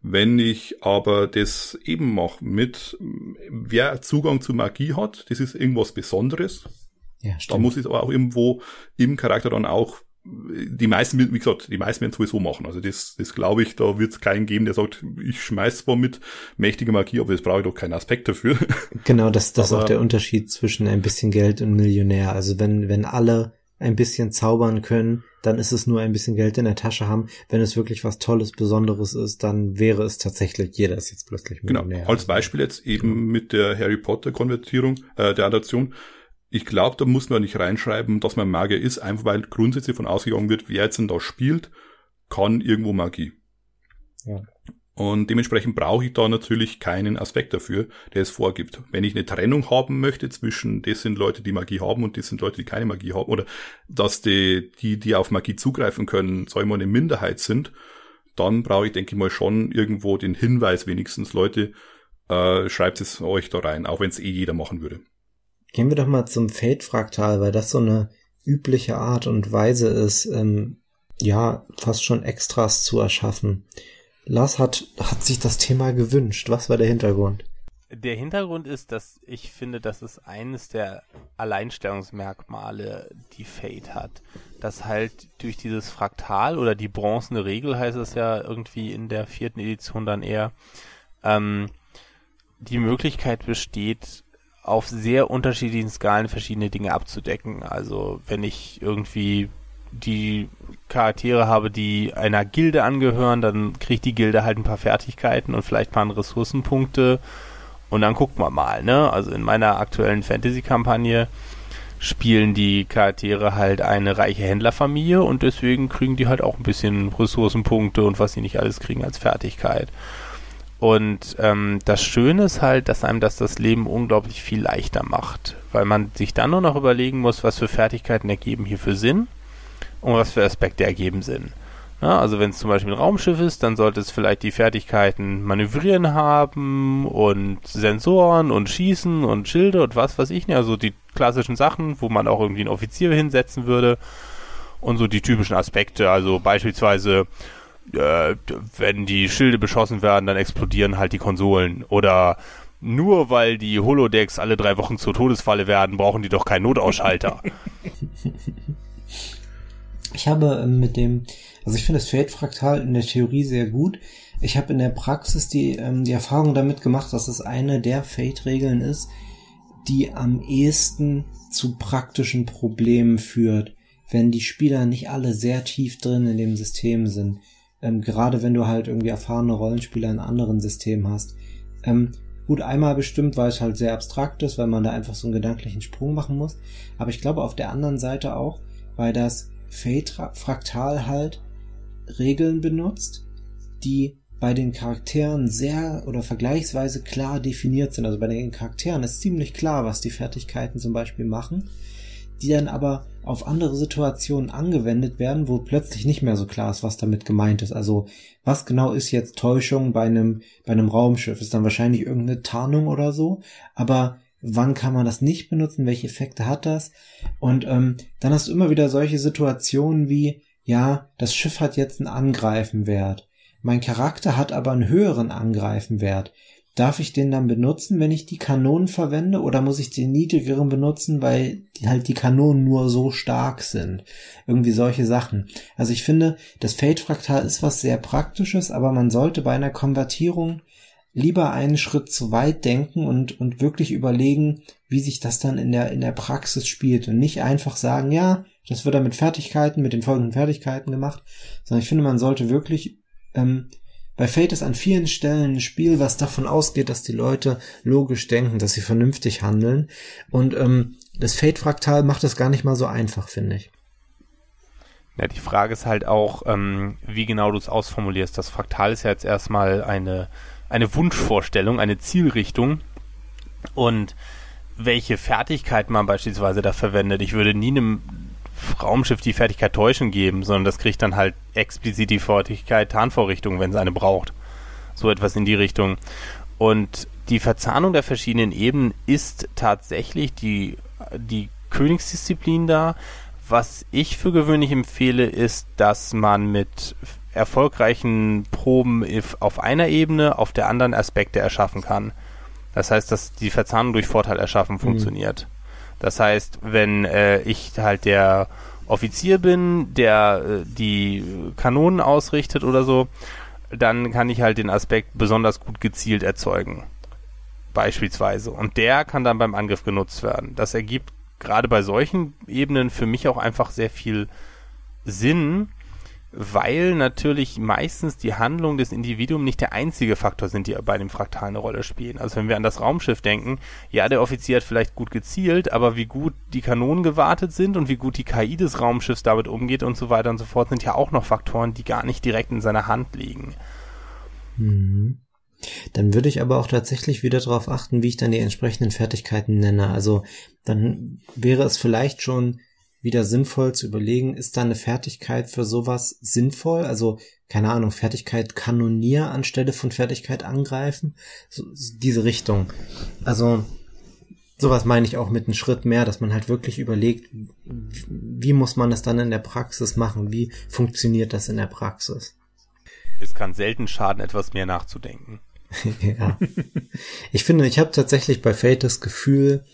Wenn ich aber das eben mache mit, wer Zugang zu Magie hat, das ist irgendwas Besonderes. Ja, stimmt. Da muss ich aber auch irgendwo im Charakter dann auch die meisten, wie gesagt, die meisten werden sowieso machen. Also das, das glaube ich, da wird es keinen geben, der sagt, ich schmeiß zwar mit mächtiger Magie, aber das brauche ich doch keinen Aspekt dafür. Genau, das, das aber, ist auch der Unterschied zwischen ein bisschen Geld und Millionär. Also wenn, wenn alle ein bisschen zaubern können, dann ist es nur ein bisschen Geld in der Tasche haben. Wenn es wirklich was Tolles, Besonderes ist, dann wäre es tatsächlich, jeder ist jetzt plötzlich genau, Millionär. Genau, als Beispiel jetzt eben mit der Harry Potter Konvertierung, äh, der Adaption. Ich glaube, da muss man nicht reinschreiben, dass man Magier ist, einfach weil grundsätzlich von ausgegangen wird, wer jetzt denn da spielt, kann irgendwo Magie. Ja. Und dementsprechend brauche ich da natürlich keinen Aspekt dafür, der es vorgibt. Wenn ich eine Trennung haben möchte zwischen, das sind Leute, die Magie haben und das sind Leute, die keine Magie haben, oder dass die, die, die auf Magie zugreifen können, sagen wir eine Minderheit sind, dann brauche ich, denke ich mal, schon irgendwo den Hinweis wenigstens, Leute, äh, schreibt es euch da rein, auch wenn es eh jeder machen würde. Gehen wir doch mal zum Fate-Fraktal, weil das so eine übliche Art und Weise ist, ähm, ja, fast schon Extras zu erschaffen. Lars hat, hat sich das Thema gewünscht. Was war der Hintergrund? Der Hintergrund ist, dass ich finde, dass es eines der Alleinstellungsmerkmale, die Fate hat. Dass halt durch dieses Fraktal oder die bronzene Regel heißt es ja irgendwie in der vierten Edition dann eher, ähm, die Möglichkeit besteht, auf sehr unterschiedlichen Skalen verschiedene Dinge abzudecken. Also wenn ich irgendwie die Charaktere habe, die einer Gilde angehören, dann kriegt die Gilde halt ein paar Fertigkeiten und vielleicht ein paar Ressourcenpunkte und dann guckt man mal, ne? Also in meiner aktuellen Fantasy-Kampagne spielen die Charaktere halt eine reiche Händlerfamilie und deswegen kriegen die halt auch ein bisschen Ressourcenpunkte und was sie nicht alles kriegen als Fertigkeit. Und ähm, das Schöne ist halt, dass einem das das Leben unglaublich viel leichter macht, weil man sich dann nur noch überlegen muss, was für Fertigkeiten ergeben hierfür Sinn und was für Aspekte ergeben Sinn. Ja, also wenn es zum Beispiel ein Raumschiff ist, dann sollte es vielleicht die Fertigkeiten Manövrieren haben und Sensoren und Schießen und Schilde und was weiß ich nicht. Also die klassischen Sachen, wo man auch irgendwie einen Offizier hinsetzen würde. Und so die typischen Aspekte, also beispielsweise, äh, wenn die Schilde beschossen werden, dann explodieren halt die Konsolen. Oder nur weil die Holodecks alle drei Wochen zur Todesfalle werden, brauchen die doch keinen Notausschalter. Ich habe ähm, mit dem, also ich finde das Fate-Fraktal in der Theorie sehr gut. Ich habe in der Praxis die, ähm, die Erfahrung damit gemacht, dass es eine der Fate-Regeln ist, die am ehesten zu praktischen Problemen führt, wenn die Spieler nicht alle sehr tief drin in dem System sind. Ähm, gerade wenn du halt irgendwie erfahrene Rollenspieler in anderen Systemen hast. Ähm, gut, einmal bestimmt, weil es halt sehr abstrakt ist, weil man da einfach so einen gedanklichen Sprung machen muss. Aber ich glaube auf der anderen Seite auch, weil das Fate-Fraktal halt Regeln benutzt, die bei den Charakteren sehr oder vergleichsweise klar definiert sind. Also bei den Charakteren ist ziemlich klar, was die Fertigkeiten zum Beispiel machen, die dann aber auf andere Situationen angewendet werden, wo plötzlich nicht mehr so klar ist, was damit gemeint ist. Also was genau ist jetzt Täuschung bei einem, bei einem Raumschiff? Ist dann wahrscheinlich irgendeine Tarnung oder so, aber wann kann man das nicht benutzen, welche Effekte hat das. Und ähm, dann hast du immer wieder solche Situationen wie, ja, das Schiff hat jetzt einen Angreifenwert. Mein Charakter hat aber einen höheren Angreifenwert. Darf ich den dann benutzen, wenn ich die Kanonen verwende, oder muss ich den niedrigeren benutzen, weil die, halt die Kanonen nur so stark sind? Irgendwie solche Sachen. Also ich finde, das Fate-Fraktal ist was sehr Praktisches, aber man sollte bei einer Konvertierung lieber einen Schritt zu weit denken und, und wirklich überlegen, wie sich das dann in der, in der Praxis spielt und nicht einfach sagen, ja, das wird dann mit Fertigkeiten, mit den folgenden Fertigkeiten gemacht, sondern ich finde, man sollte wirklich, ähm, bei Fate ist an vielen Stellen ein Spiel, was davon ausgeht, dass die Leute logisch denken, dass sie vernünftig handeln und ähm, das Fate-Fraktal macht das gar nicht mal so einfach, finde ich. Ja, die Frage ist halt auch, ähm, wie genau du es ausformulierst. Das Fraktal ist ja jetzt erstmal eine, eine Wunschvorstellung, eine Zielrichtung und welche Fertigkeit man beispielsweise da verwendet. Ich würde nie einem Raumschiff die Fertigkeit Täuschen geben, sondern das kriegt dann halt explizit die Fertigkeit Tarnvorrichtung, wenn es eine braucht. So etwas in die Richtung. Und die Verzahnung der verschiedenen Ebenen ist tatsächlich die, die Königsdisziplin da, was ich für gewöhnlich empfehle, ist, dass man mit erfolgreichen Proben auf einer Ebene auf der anderen Aspekte erschaffen kann. Das heißt, dass die Verzahnung durch Vorteil erschaffen mhm. funktioniert. Das heißt, wenn äh, ich halt der Offizier bin, der äh, die Kanonen ausrichtet oder so, dann kann ich halt den Aspekt besonders gut gezielt erzeugen. Beispielsweise. Und der kann dann beim Angriff genutzt werden. Das ergibt gerade bei solchen Ebenen für mich auch einfach sehr viel Sinn, weil natürlich meistens die Handlung des Individuums nicht der einzige Faktor sind, die bei dem Fraktal eine Rolle spielen. Also wenn wir an das Raumschiff denken, ja, der Offizier hat vielleicht gut gezielt, aber wie gut die Kanonen gewartet sind und wie gut die KI des Raumschiffs damit umgeht und so weiter und so fort, sind ja auch noch Faktoren, die gar nicht direkt in seiner Hand liegen. Mhm. Dann würde ich aber auch tatsächlich wieder darauf achten, wie ich dann die entsprechenden Fertigkeiten nenne. Also dann wäre es vielleicht schon wieder sinnvoll zu überlegen, ist da eine Fertigkeit für sowas sinnvoll? Also, keine Ahnung, Fertigkeit kanonier anstelle von Fertigkeit angreifen? So, diese Richtung. Also, sowas meine ich auch mit einem Schritt mehr, dass man halt wirklich überlegt, wie muss man das dann in der Praxis machen? Wie funktioniert das in der Praxis? Es kann selten schaden, etwas mehr nachzudenken. ja. Ich finde, ich habe tatsächlich bei Fate das Gefühl,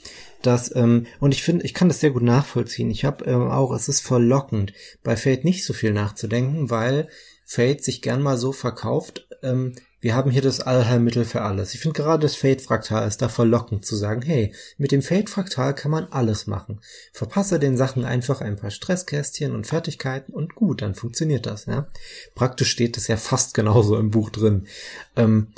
dass, ähm, und ich finde, ich kann das sehr gut nachvollziehen. Ich habe ähm, auch, es ist verlockend, bei Fate nicht so viel nachzudenken, weil Fate sich gern mal so verkauft, ähm, wir haben hier das Allheilmittel für alles. Ich finde gerade das Fate-Fraktal ist da verlockend zu sagen, hey, mit dem Fate-Fraktal kann man alles machen. Verpasse den Sachen einfach ein paar Stresskästchen und Fertigkeiten und gut, dann funktioniert das, ja. Praktisch steht das ja fast genauso im Buch drin. Ähm,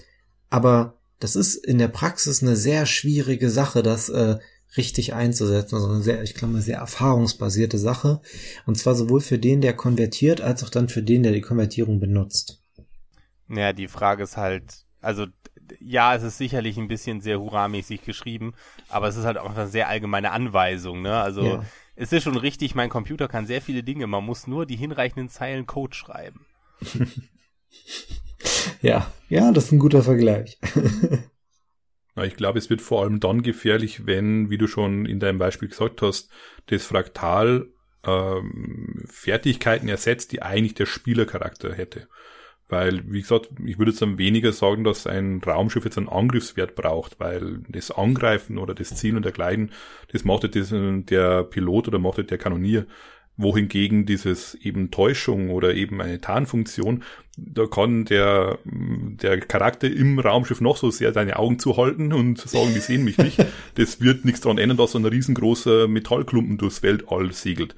aber das ist in der Praxis eine sehr schwierige Sache, das äh, richtig einzusetzen. Also eine sehr, ich glaube, eine sehr erfahrungsbasierte Sache. Und zwar sowohl für den, der konvertiert, als auch dann für den, der die Konvertierung benutzt. Naja, die Frage ist halt, also ja, es ist sicherlich ein bisschen sehr hurramäßig geschrieben, aber es ist halt auch eine sehr allgemeine Anweisung, ne? Also ja. es ist schon richtig, mein Computer kann sehr viele Dinge, man muss nur die hinreichenden Zeilen Code schreiben. Ja, ja, das ist ein guter Vergleich. ich glaube, es wird vor allem dann gefährlich, wenn, wie du schon in deinem Beispiel gesagt hast, das Fraktal ähm, Fertigkeiten ersetzt, die eigentlich der Spielercharakter hätte. Weil, wie gesagt, ich würde jetzt dann weniger sagen, dass ein Raumschiff jetzt einen Angriffswert braucht, weil das Angreifen oder das Ziel und dergleichen, das macht halt der Pilot oder macht halt der Kanonier wohingegen dieses eben Täuschung oder eben eine Tarnfunktion, da kann der, der Charakter im Raumschiff noch so sehr seine Augen zuhalten und sagen, die sehen mich nicht. Das wird nichts daran ändern, dass so ein riesengroßer Metallklumpen durchs Weltall segelt.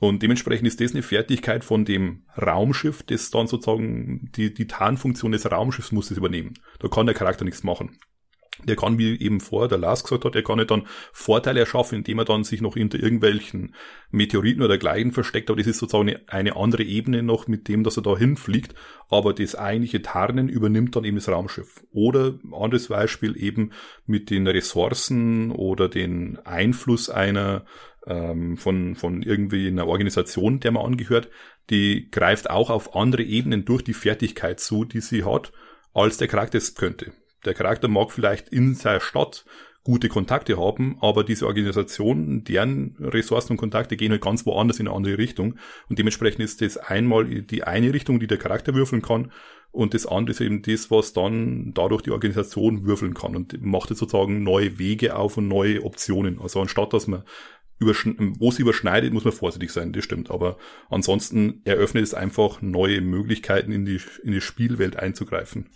Und dementsprechend ist das eine Fertigkeit von dem Raumschiff, das dann sozusagen die, die Tarnfunktion des Raumschiffs muss es übernehmen. Da kann der Charakter nichts machen. Der kann, wie eben vor der Lars gesagt hat, er kann nicht dann Vorteile erschaffen, indem er dann sich noch hinter irgendwelchen Meteoriten oder dergleichen versteckt, aber das ist sozusagen eine, andere Ebene noch mit dem, dass er da hinfliegt, aber das eigentliche Tarnen übernimmt dann eben das Raumschiff. Oder anderes Beispiel eben mit den Ressourcen oder den Einfluss einer ähm, von, von irgendwie einer Organisation, der man angehört, die greift auch auf andere Ebenen durch die Fertigkeit zu, die sie hat, als der Charakter es könnte der Charakter mag vielleicht in seiner Stadt gute Kontakte haben, aber diese Organisation, deren Ressourcen und Kontakte gehen halt ganz woanders in eine andere Richtung. Und dementsprechend ist das einmal die eine Richtung, die der Charakter würfeln kann, und das andere ist eben das, was dann dadurch die Organisation würfeln kann und macht jetzt sozusagen neue Wege auf und neue Optionen. Also anstatt dass man wo es überschneidet, muss man vorsichtig sein, das stimmt. Aber ansonsten eröffnet es einfach neue Möglichkeiten, in die, in die Spielwelt einzugreifen.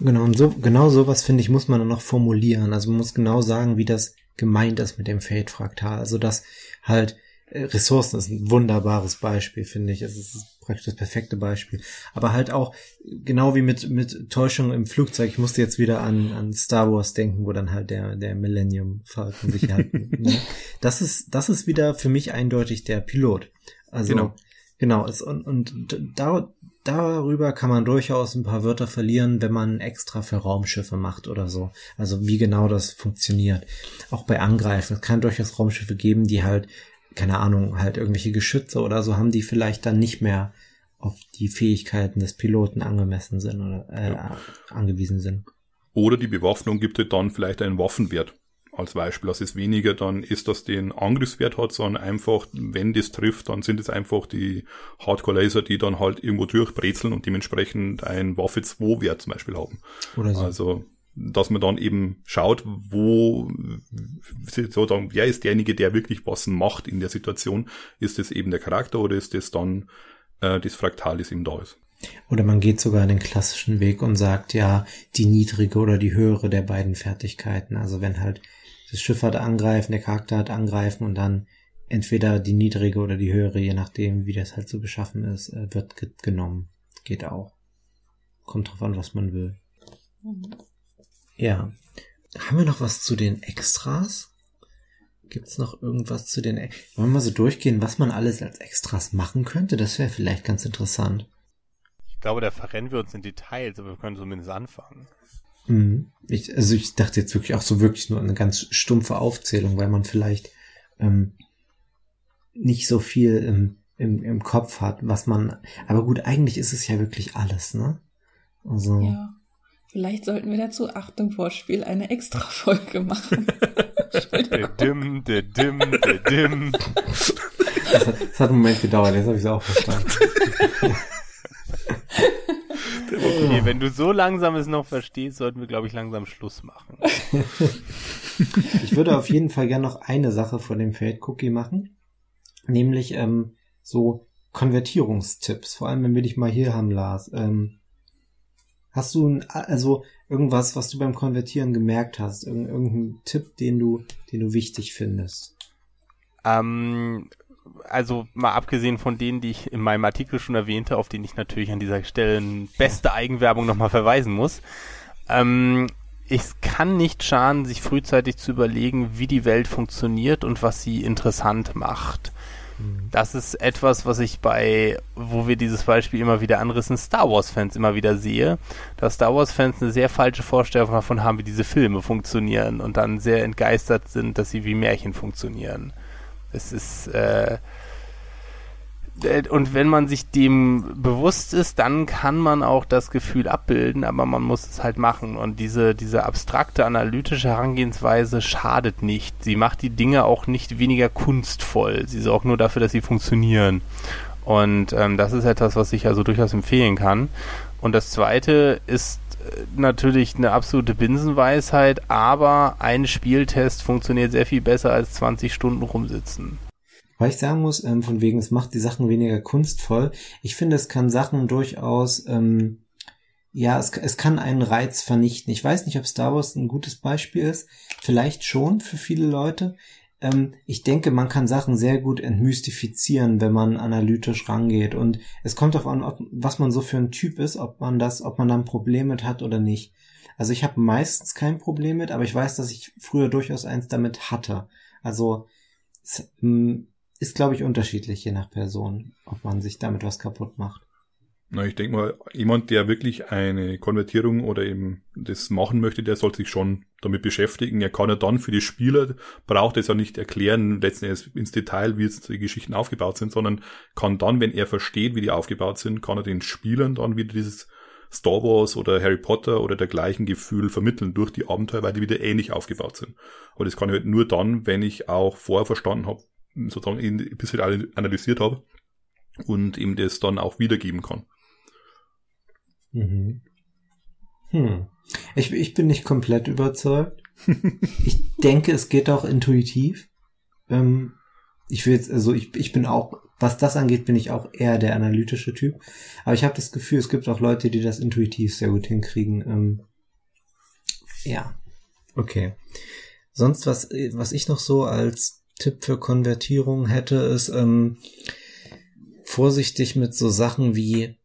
Genau, und so, genau sowas, finde ich, muss man dann noch formulieren. Also man muss genau sagen, wie das gemeint ist mit dem Fate-Fraktal. Also dass halt Ressourcen ist ein wunderbares Beispiel, finde ich. Es ist praktisch das perfekte Beispiel. Aber halt auch, genau wie mit, mit Täuschung im Flugzeug, ich musste jetzt wieder an, an Star Wars denken, wo dann halt der, der Millennium Falcon sich halt, ne? Das ist, das ist wieder für mich eindeutig der Pilot. Also, genau. Genau, es, und, und da, darüber kann man durchaus ein paar Wörter verlieren, wenn man extra für Raumschiffe macht oder so. Also wie genau das funktioniert. Auch bei Angreifen. Es kann durchaus Raumschiffe geben, die halt keine Ahnung, halt irgendwelche Geschütze oder so haben, die vielleicht dann nicht mehr auf die Fähigkeiten des Piloten angemessen sind oder äh, ja. angewiesen sind. Oder die Bewaffnung gibt dir dann vielleicht einen Waffenwert als Beispiel. Das ist weniger dann ist, dass den Angriffswert hat, sondern einfach, wenn das trifft, dann sind es einfach die Hardcore-Laser, die dann halt irgendwo durchbrezeln und dementsprechend ein Waffe 2 Wert zum Beispiel haben. Oder so. Also dass man dann eben schaut, wo sozusagen, wer ist derjenige, der wirklich was macht in der Situation? Ist es eben der Charakter oder ist es dann äh, das Fraktal, das eben da ist? Oder man geht sogar den klassischen Weg und sagt, ja, die niedrige oder die höhere der beiden Fertigkeiten. Also wenn halt das Schiff hat angreifen, der Charakter hat angreifen und dann entweder die niedrige oder die höhere, je nachdem, wie das halt so beschaffen ist, äh, wird genommen. Geht auch. Kommt drauf an, was man will. Mhm. Ja. Haben wir noch was zu den Extras? Gibt's noch irgendwas zu den... E Wollen wir mal so durchgehen, was man alles als Extras machen könnte? Das wäre vielleicht ganz interessant. Ich glaube, da verrennen wir uns in Details, aber wir können zumindest anfangen. Mhm. Ich, also ich dachte jetzt wirklich auch so wirklich nur eine ganz stumpfe Aufzählung, weil man vielleicht ähm, nicht so viel im, im, im Kopf hat, was man. Aber gut, eigentlich ist es ja wirklich alles, ne? Also. Ja. Vielleicht sollten wir dazu, Achtung, Vorspiel, eine extra Folge machen. der Dim, der Dim, der Dim. Das hat, das hat einen Moment gedauert, jetzt habe ich es auch verstanden. Okay, wenn du so langsam es noch verstehst, sollten wir, glaube ich, langsam Schluss machen. ich würde auf jeden Fall gerne noch eine Sache von dem Feld-Cookie machen. Nämlich ähm, so Konvertierungstipps. Vor allem, wenn wir dich mal hier haben, Lars. Ähm, Hast du ein, also irgendwas, was du beim Konvertieren gemerkt hast? Irg irgendeinen Tipp, den du, den du wichtig findest? Ähm, also mal abgesehen von denen, die ich in meinem Artikel schon erwähnte, auf den ich natürlich an dieser Stelle beste Eigenwerbung nochmal verweisen muss. Ähm, es kann nicht schaden, sich frühzeitig zu überlegen, wie die Welt funktioniert und was sie interessant macht. Mhm. Das ist etwas, was ich bei, wo wir dieses Beispiel immer wieder anrissen, Star Wars-Fans immer wieder sehe, dass Star Wars-Fans eine sehr falsche Vorstellung davon haben, wie diese Filme funktionieren und dann sehr entgeistert sind, dass sie wie Märchen funktionieren. Es ist, äh, und wenn man sich dem bewusst ist, dann kann man auch das Gefühl abbilden, aber man muss es halt machen. Und diese, diese abstrakte, analytische Herangehensweise schadet nicht. Sie macht die Dinge auch nicht weniger kunstvoll. Sie sorgt nur dafür, dass sie funktionieren. Und ähm, das ist etwas, was ich also durchaus empfehlen kann. Und das zweite ist äh, natürlich eine absolute Binsenweisheit, aber ein Spieltest funktioniert sehr viel besser als 20 Stunden rumsitzen. Weil ich sagen muss, ähm, von wegen, es macht die Sachen weniger kunstvoll. Ich finde, es kann Sachen durchaus, ähm, ja, es, es kann einen Reiz vernichten. Ich weiß nicht, ob Star Wars ein gutes Beispiel ist. Vielleicht schon für viele Leute. Ähm, ich denke, man kann Sachen sehr gut entmystifizieren, wenn man analytisch rangeht. Und es kommt darauf an, ob, was man so für ein Typ ist, ob man das, ob man da ein Problem mit hat oder nicht. Also ich habe meistens kein Problem mit, aber ich weiß, dass ich früher durchaus eins damit hatte. Also es, ähm, ist, glaube ich, unterschiedlich je nach Person, ob man sich damit was kaputt macht. Na, ich denke mal, jemand, der wirklich eine Konvertierung oder eben das machen möchte, der sollte sich schon damit beschäftigen. Er kann ja dann für die Spieler, braucht es ja nicht erklären, letztendlich ins Detail, wie jetzt die Geschichten aufgebaut sind, sondern kann dann, wenn er versteht, wie die aufgebaut sind, kann er den Spielern dann wieder dieses Star Wars oder Harry Potter oder dergleichen Gefühl vermitteln durch die Abenteuer, weil die wieder ähnlich aufgebaut sind. Aber das kann ich halt nur dann, wenn ich auch vorher verstanden habe, sozusagen ein bisschen analysiert habe und ihm das dann auch wiedergeben kann. Mhm. Hm. Ich, ich bin nicht komplett überzeugt. ich denke, es geht auch intuitiv. Ähm, ich will jetzt, also ich, ich bin auch, was das angeht, bin ich auch eher der analytische Typ. Aber ich habe das Gefühl, es gibt auch Leute, die das intuitiv sehr gut hinkriegen. Ähm, ja, okay. Sonst was, was ich noch so als Tipp für Konvertierung hätte, ist ähm, vorsichtig mit so Sachen wie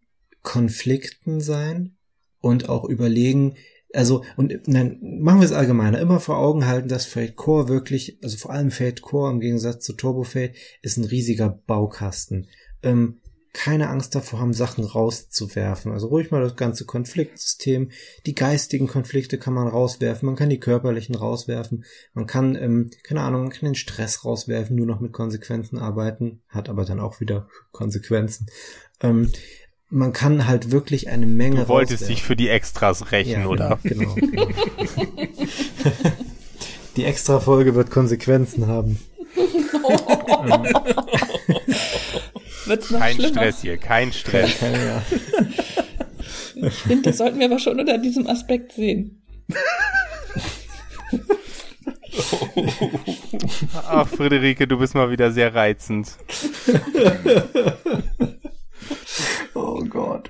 Konflikten sein und auch überlegen, also, und dann machen wir es allgemeiner, immer vor Augen halten, dass Fate Core wirklich, also vor allem Fate Core im Gegensatz zu Turbo Fate, ist ein riesiger Baukasten. Ähm, keine Angst davor haben, Sachen rauszuwerfen. Also ruhig mal das ganze Konfliktsystem. Die geistigen Konflikte kann man rauswerfen, man kann die körperlichen rauswerfen, man kann, ähm, keine Ahnung, man kann den Stress rauswerfen, nur noch mit Konsequenzen arbeiten, hat aber dann auch wieder Konsequenzen. Ähm, man kann halt wirklich eine Menge. Du wolltest rauswerfen. dich für die Extras rächen, ja, oder? Genau. genau. die Extra-Folge wird Konsequenzen haben. Wird's noch kein schlimmer? Stress hier, kein Stress. Ja. Ich finde, das sollten wir aber schon unter diesem Aspekt sehen. Ach, Friederike, du bist mal wieder sehr reizend. Oh Gott.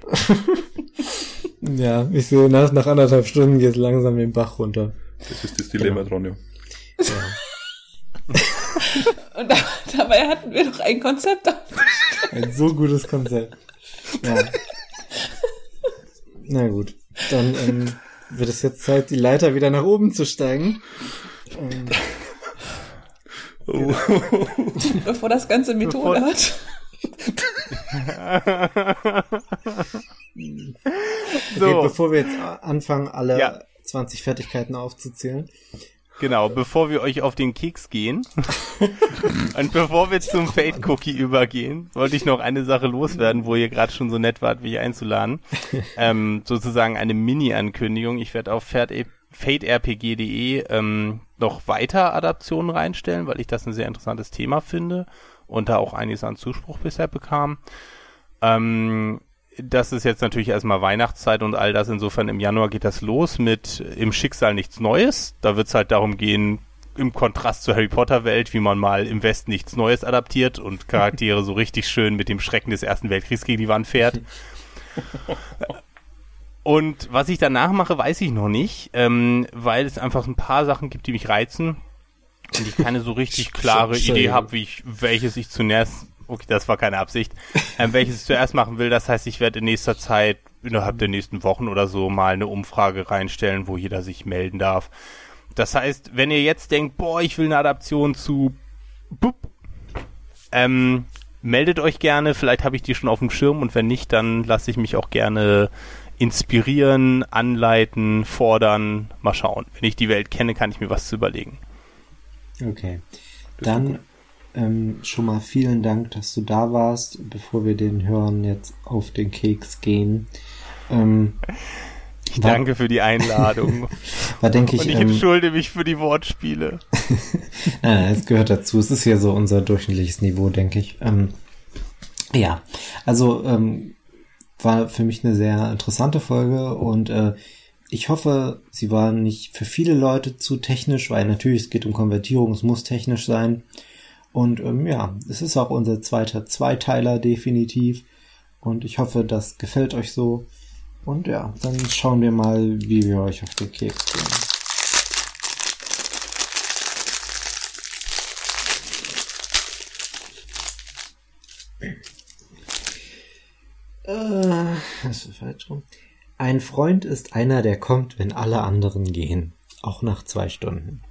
ja, ich sehe nach, nach anderthalb Stunden geht es langsam den Bach runter. Das ist das Dilemma, genau. Ronja. Ja. Und da, dabei hatten wir doch ein Konzept Ein so gutes Konzept. Ja. Na gut, dann ähm, wird es jetzt Zeit, die Leiter wieder nach oben zu steigen. Ähm, oh. Bevor das Ganze Methode Bevor, hat so. Okay, bevor wir jetzt anfangen, alle ja. 20 Fertigkeiten aufzuzählen. Genau, bevor wir euch auf den Keks gehen und bevor wir zum Fate Cookie übergehen, wollte ich noch eine Sache loswerden, wo ihr gerade schon so nett wart, mich einzuladen. Ähm, sozusagen eine Mini-Ankündigung. Ich werde auf faterpg.de ähm, noch weiter Adaptionen reinstellen, weil ich das ein sehr interessantes Thema finde und da auch einiges an Zuspruch bisher bekam. Ähm, das ist jetzt natürlich erstmal Weihnachtszeit und all das. Insofern im Januar geht das los mit Im Schicksal nichts Neues. Da wird es halt darum gehen, im Kontrast zur Harry Potter Welt, wie man mal im Westen nichts Neues adaptiert und Charaktere so richtig schön mit dem Schrecken des Ersten Weltkriegs gegen die Wand fährt. Und was ich danach mache, weiß ich noch nicht, ähm, weil es einfach ein paar Sachen gibt, die mich reizen und ich keine so richtig klare Idee habe, wie ich, welches ich zunächst, okay, das war keine Absicht, ähm, welches ich zuerst machen will. Das heißt, ich werde in nächster Zeit, innerhalb der nächsten Wochen oder so, mal eine Umfrage reinstellen, wo jeder sich melden darf. Das heißt, wenn ihr jetzt denkt, boah, ich will eine Adaption zu Bup, ähm, meldet euch gerne, vielleicht habe ich die schon auf dem Schirm und wenn nicht, dann lasse ich mich auch gerne inspirieren, anleiten, fordern, mal schauen. Wenn ich die Welt kenne, kann ich mir was zu überlegen. Okay. Dann ähm, schon mal vielen Dank, dass du da warst, bevor wir den Hörern jetzt auf den Keks gehen. Ähm, ich war, danke für die Einladung. war, denke ich, Und ich ähm, entschuldige mich für die Wortspiele. nein, es gehört dazu. Es ist ja so unser durchschnittliches Niveau, denke ich. Ähm, ja, also ähm, war für mich eine sehr interessante Folge und äh, ich hoffe, sie war nicht für viele Leute zu technisch, weil natürlich es geht um Konvertierung, es muss technisch sein. Und ähm, ja, es ist auch unser zweiter Zweiteiler definitiv. Und ich hoffe, das gefällt euch so. Und ja, dann schauen wir mal, wie wir euch auf den Keks gehen. Äh, das falsch rum. Ein Freund ist einer, der kommt, wenn alle anderen gehen. Auch nach zwei Stunden.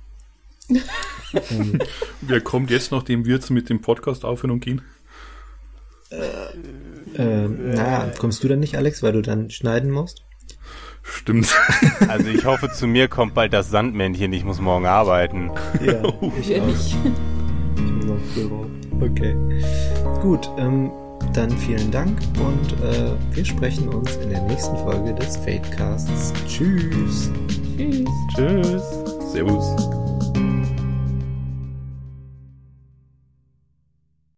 Ähm, Wer kommt jetzt, nachdem wir jetzt mit dem Podcast aufhören und gehen? Äh, äh, naja, kommst du dann nicht, Alex, weil du dann schneiden musst? Stimmt. Also ich hoffe, zu mir kommt bald das Sandmännchen, ich muss morgen arbeiten. Ja, ich auch. nicht. Okay. Gut, ähm, dann vielen Dank und äh, wir sprechen uns in der nächsten Folge des Fadecasts. Tschüss. Tschüss. Tschüss. Servus.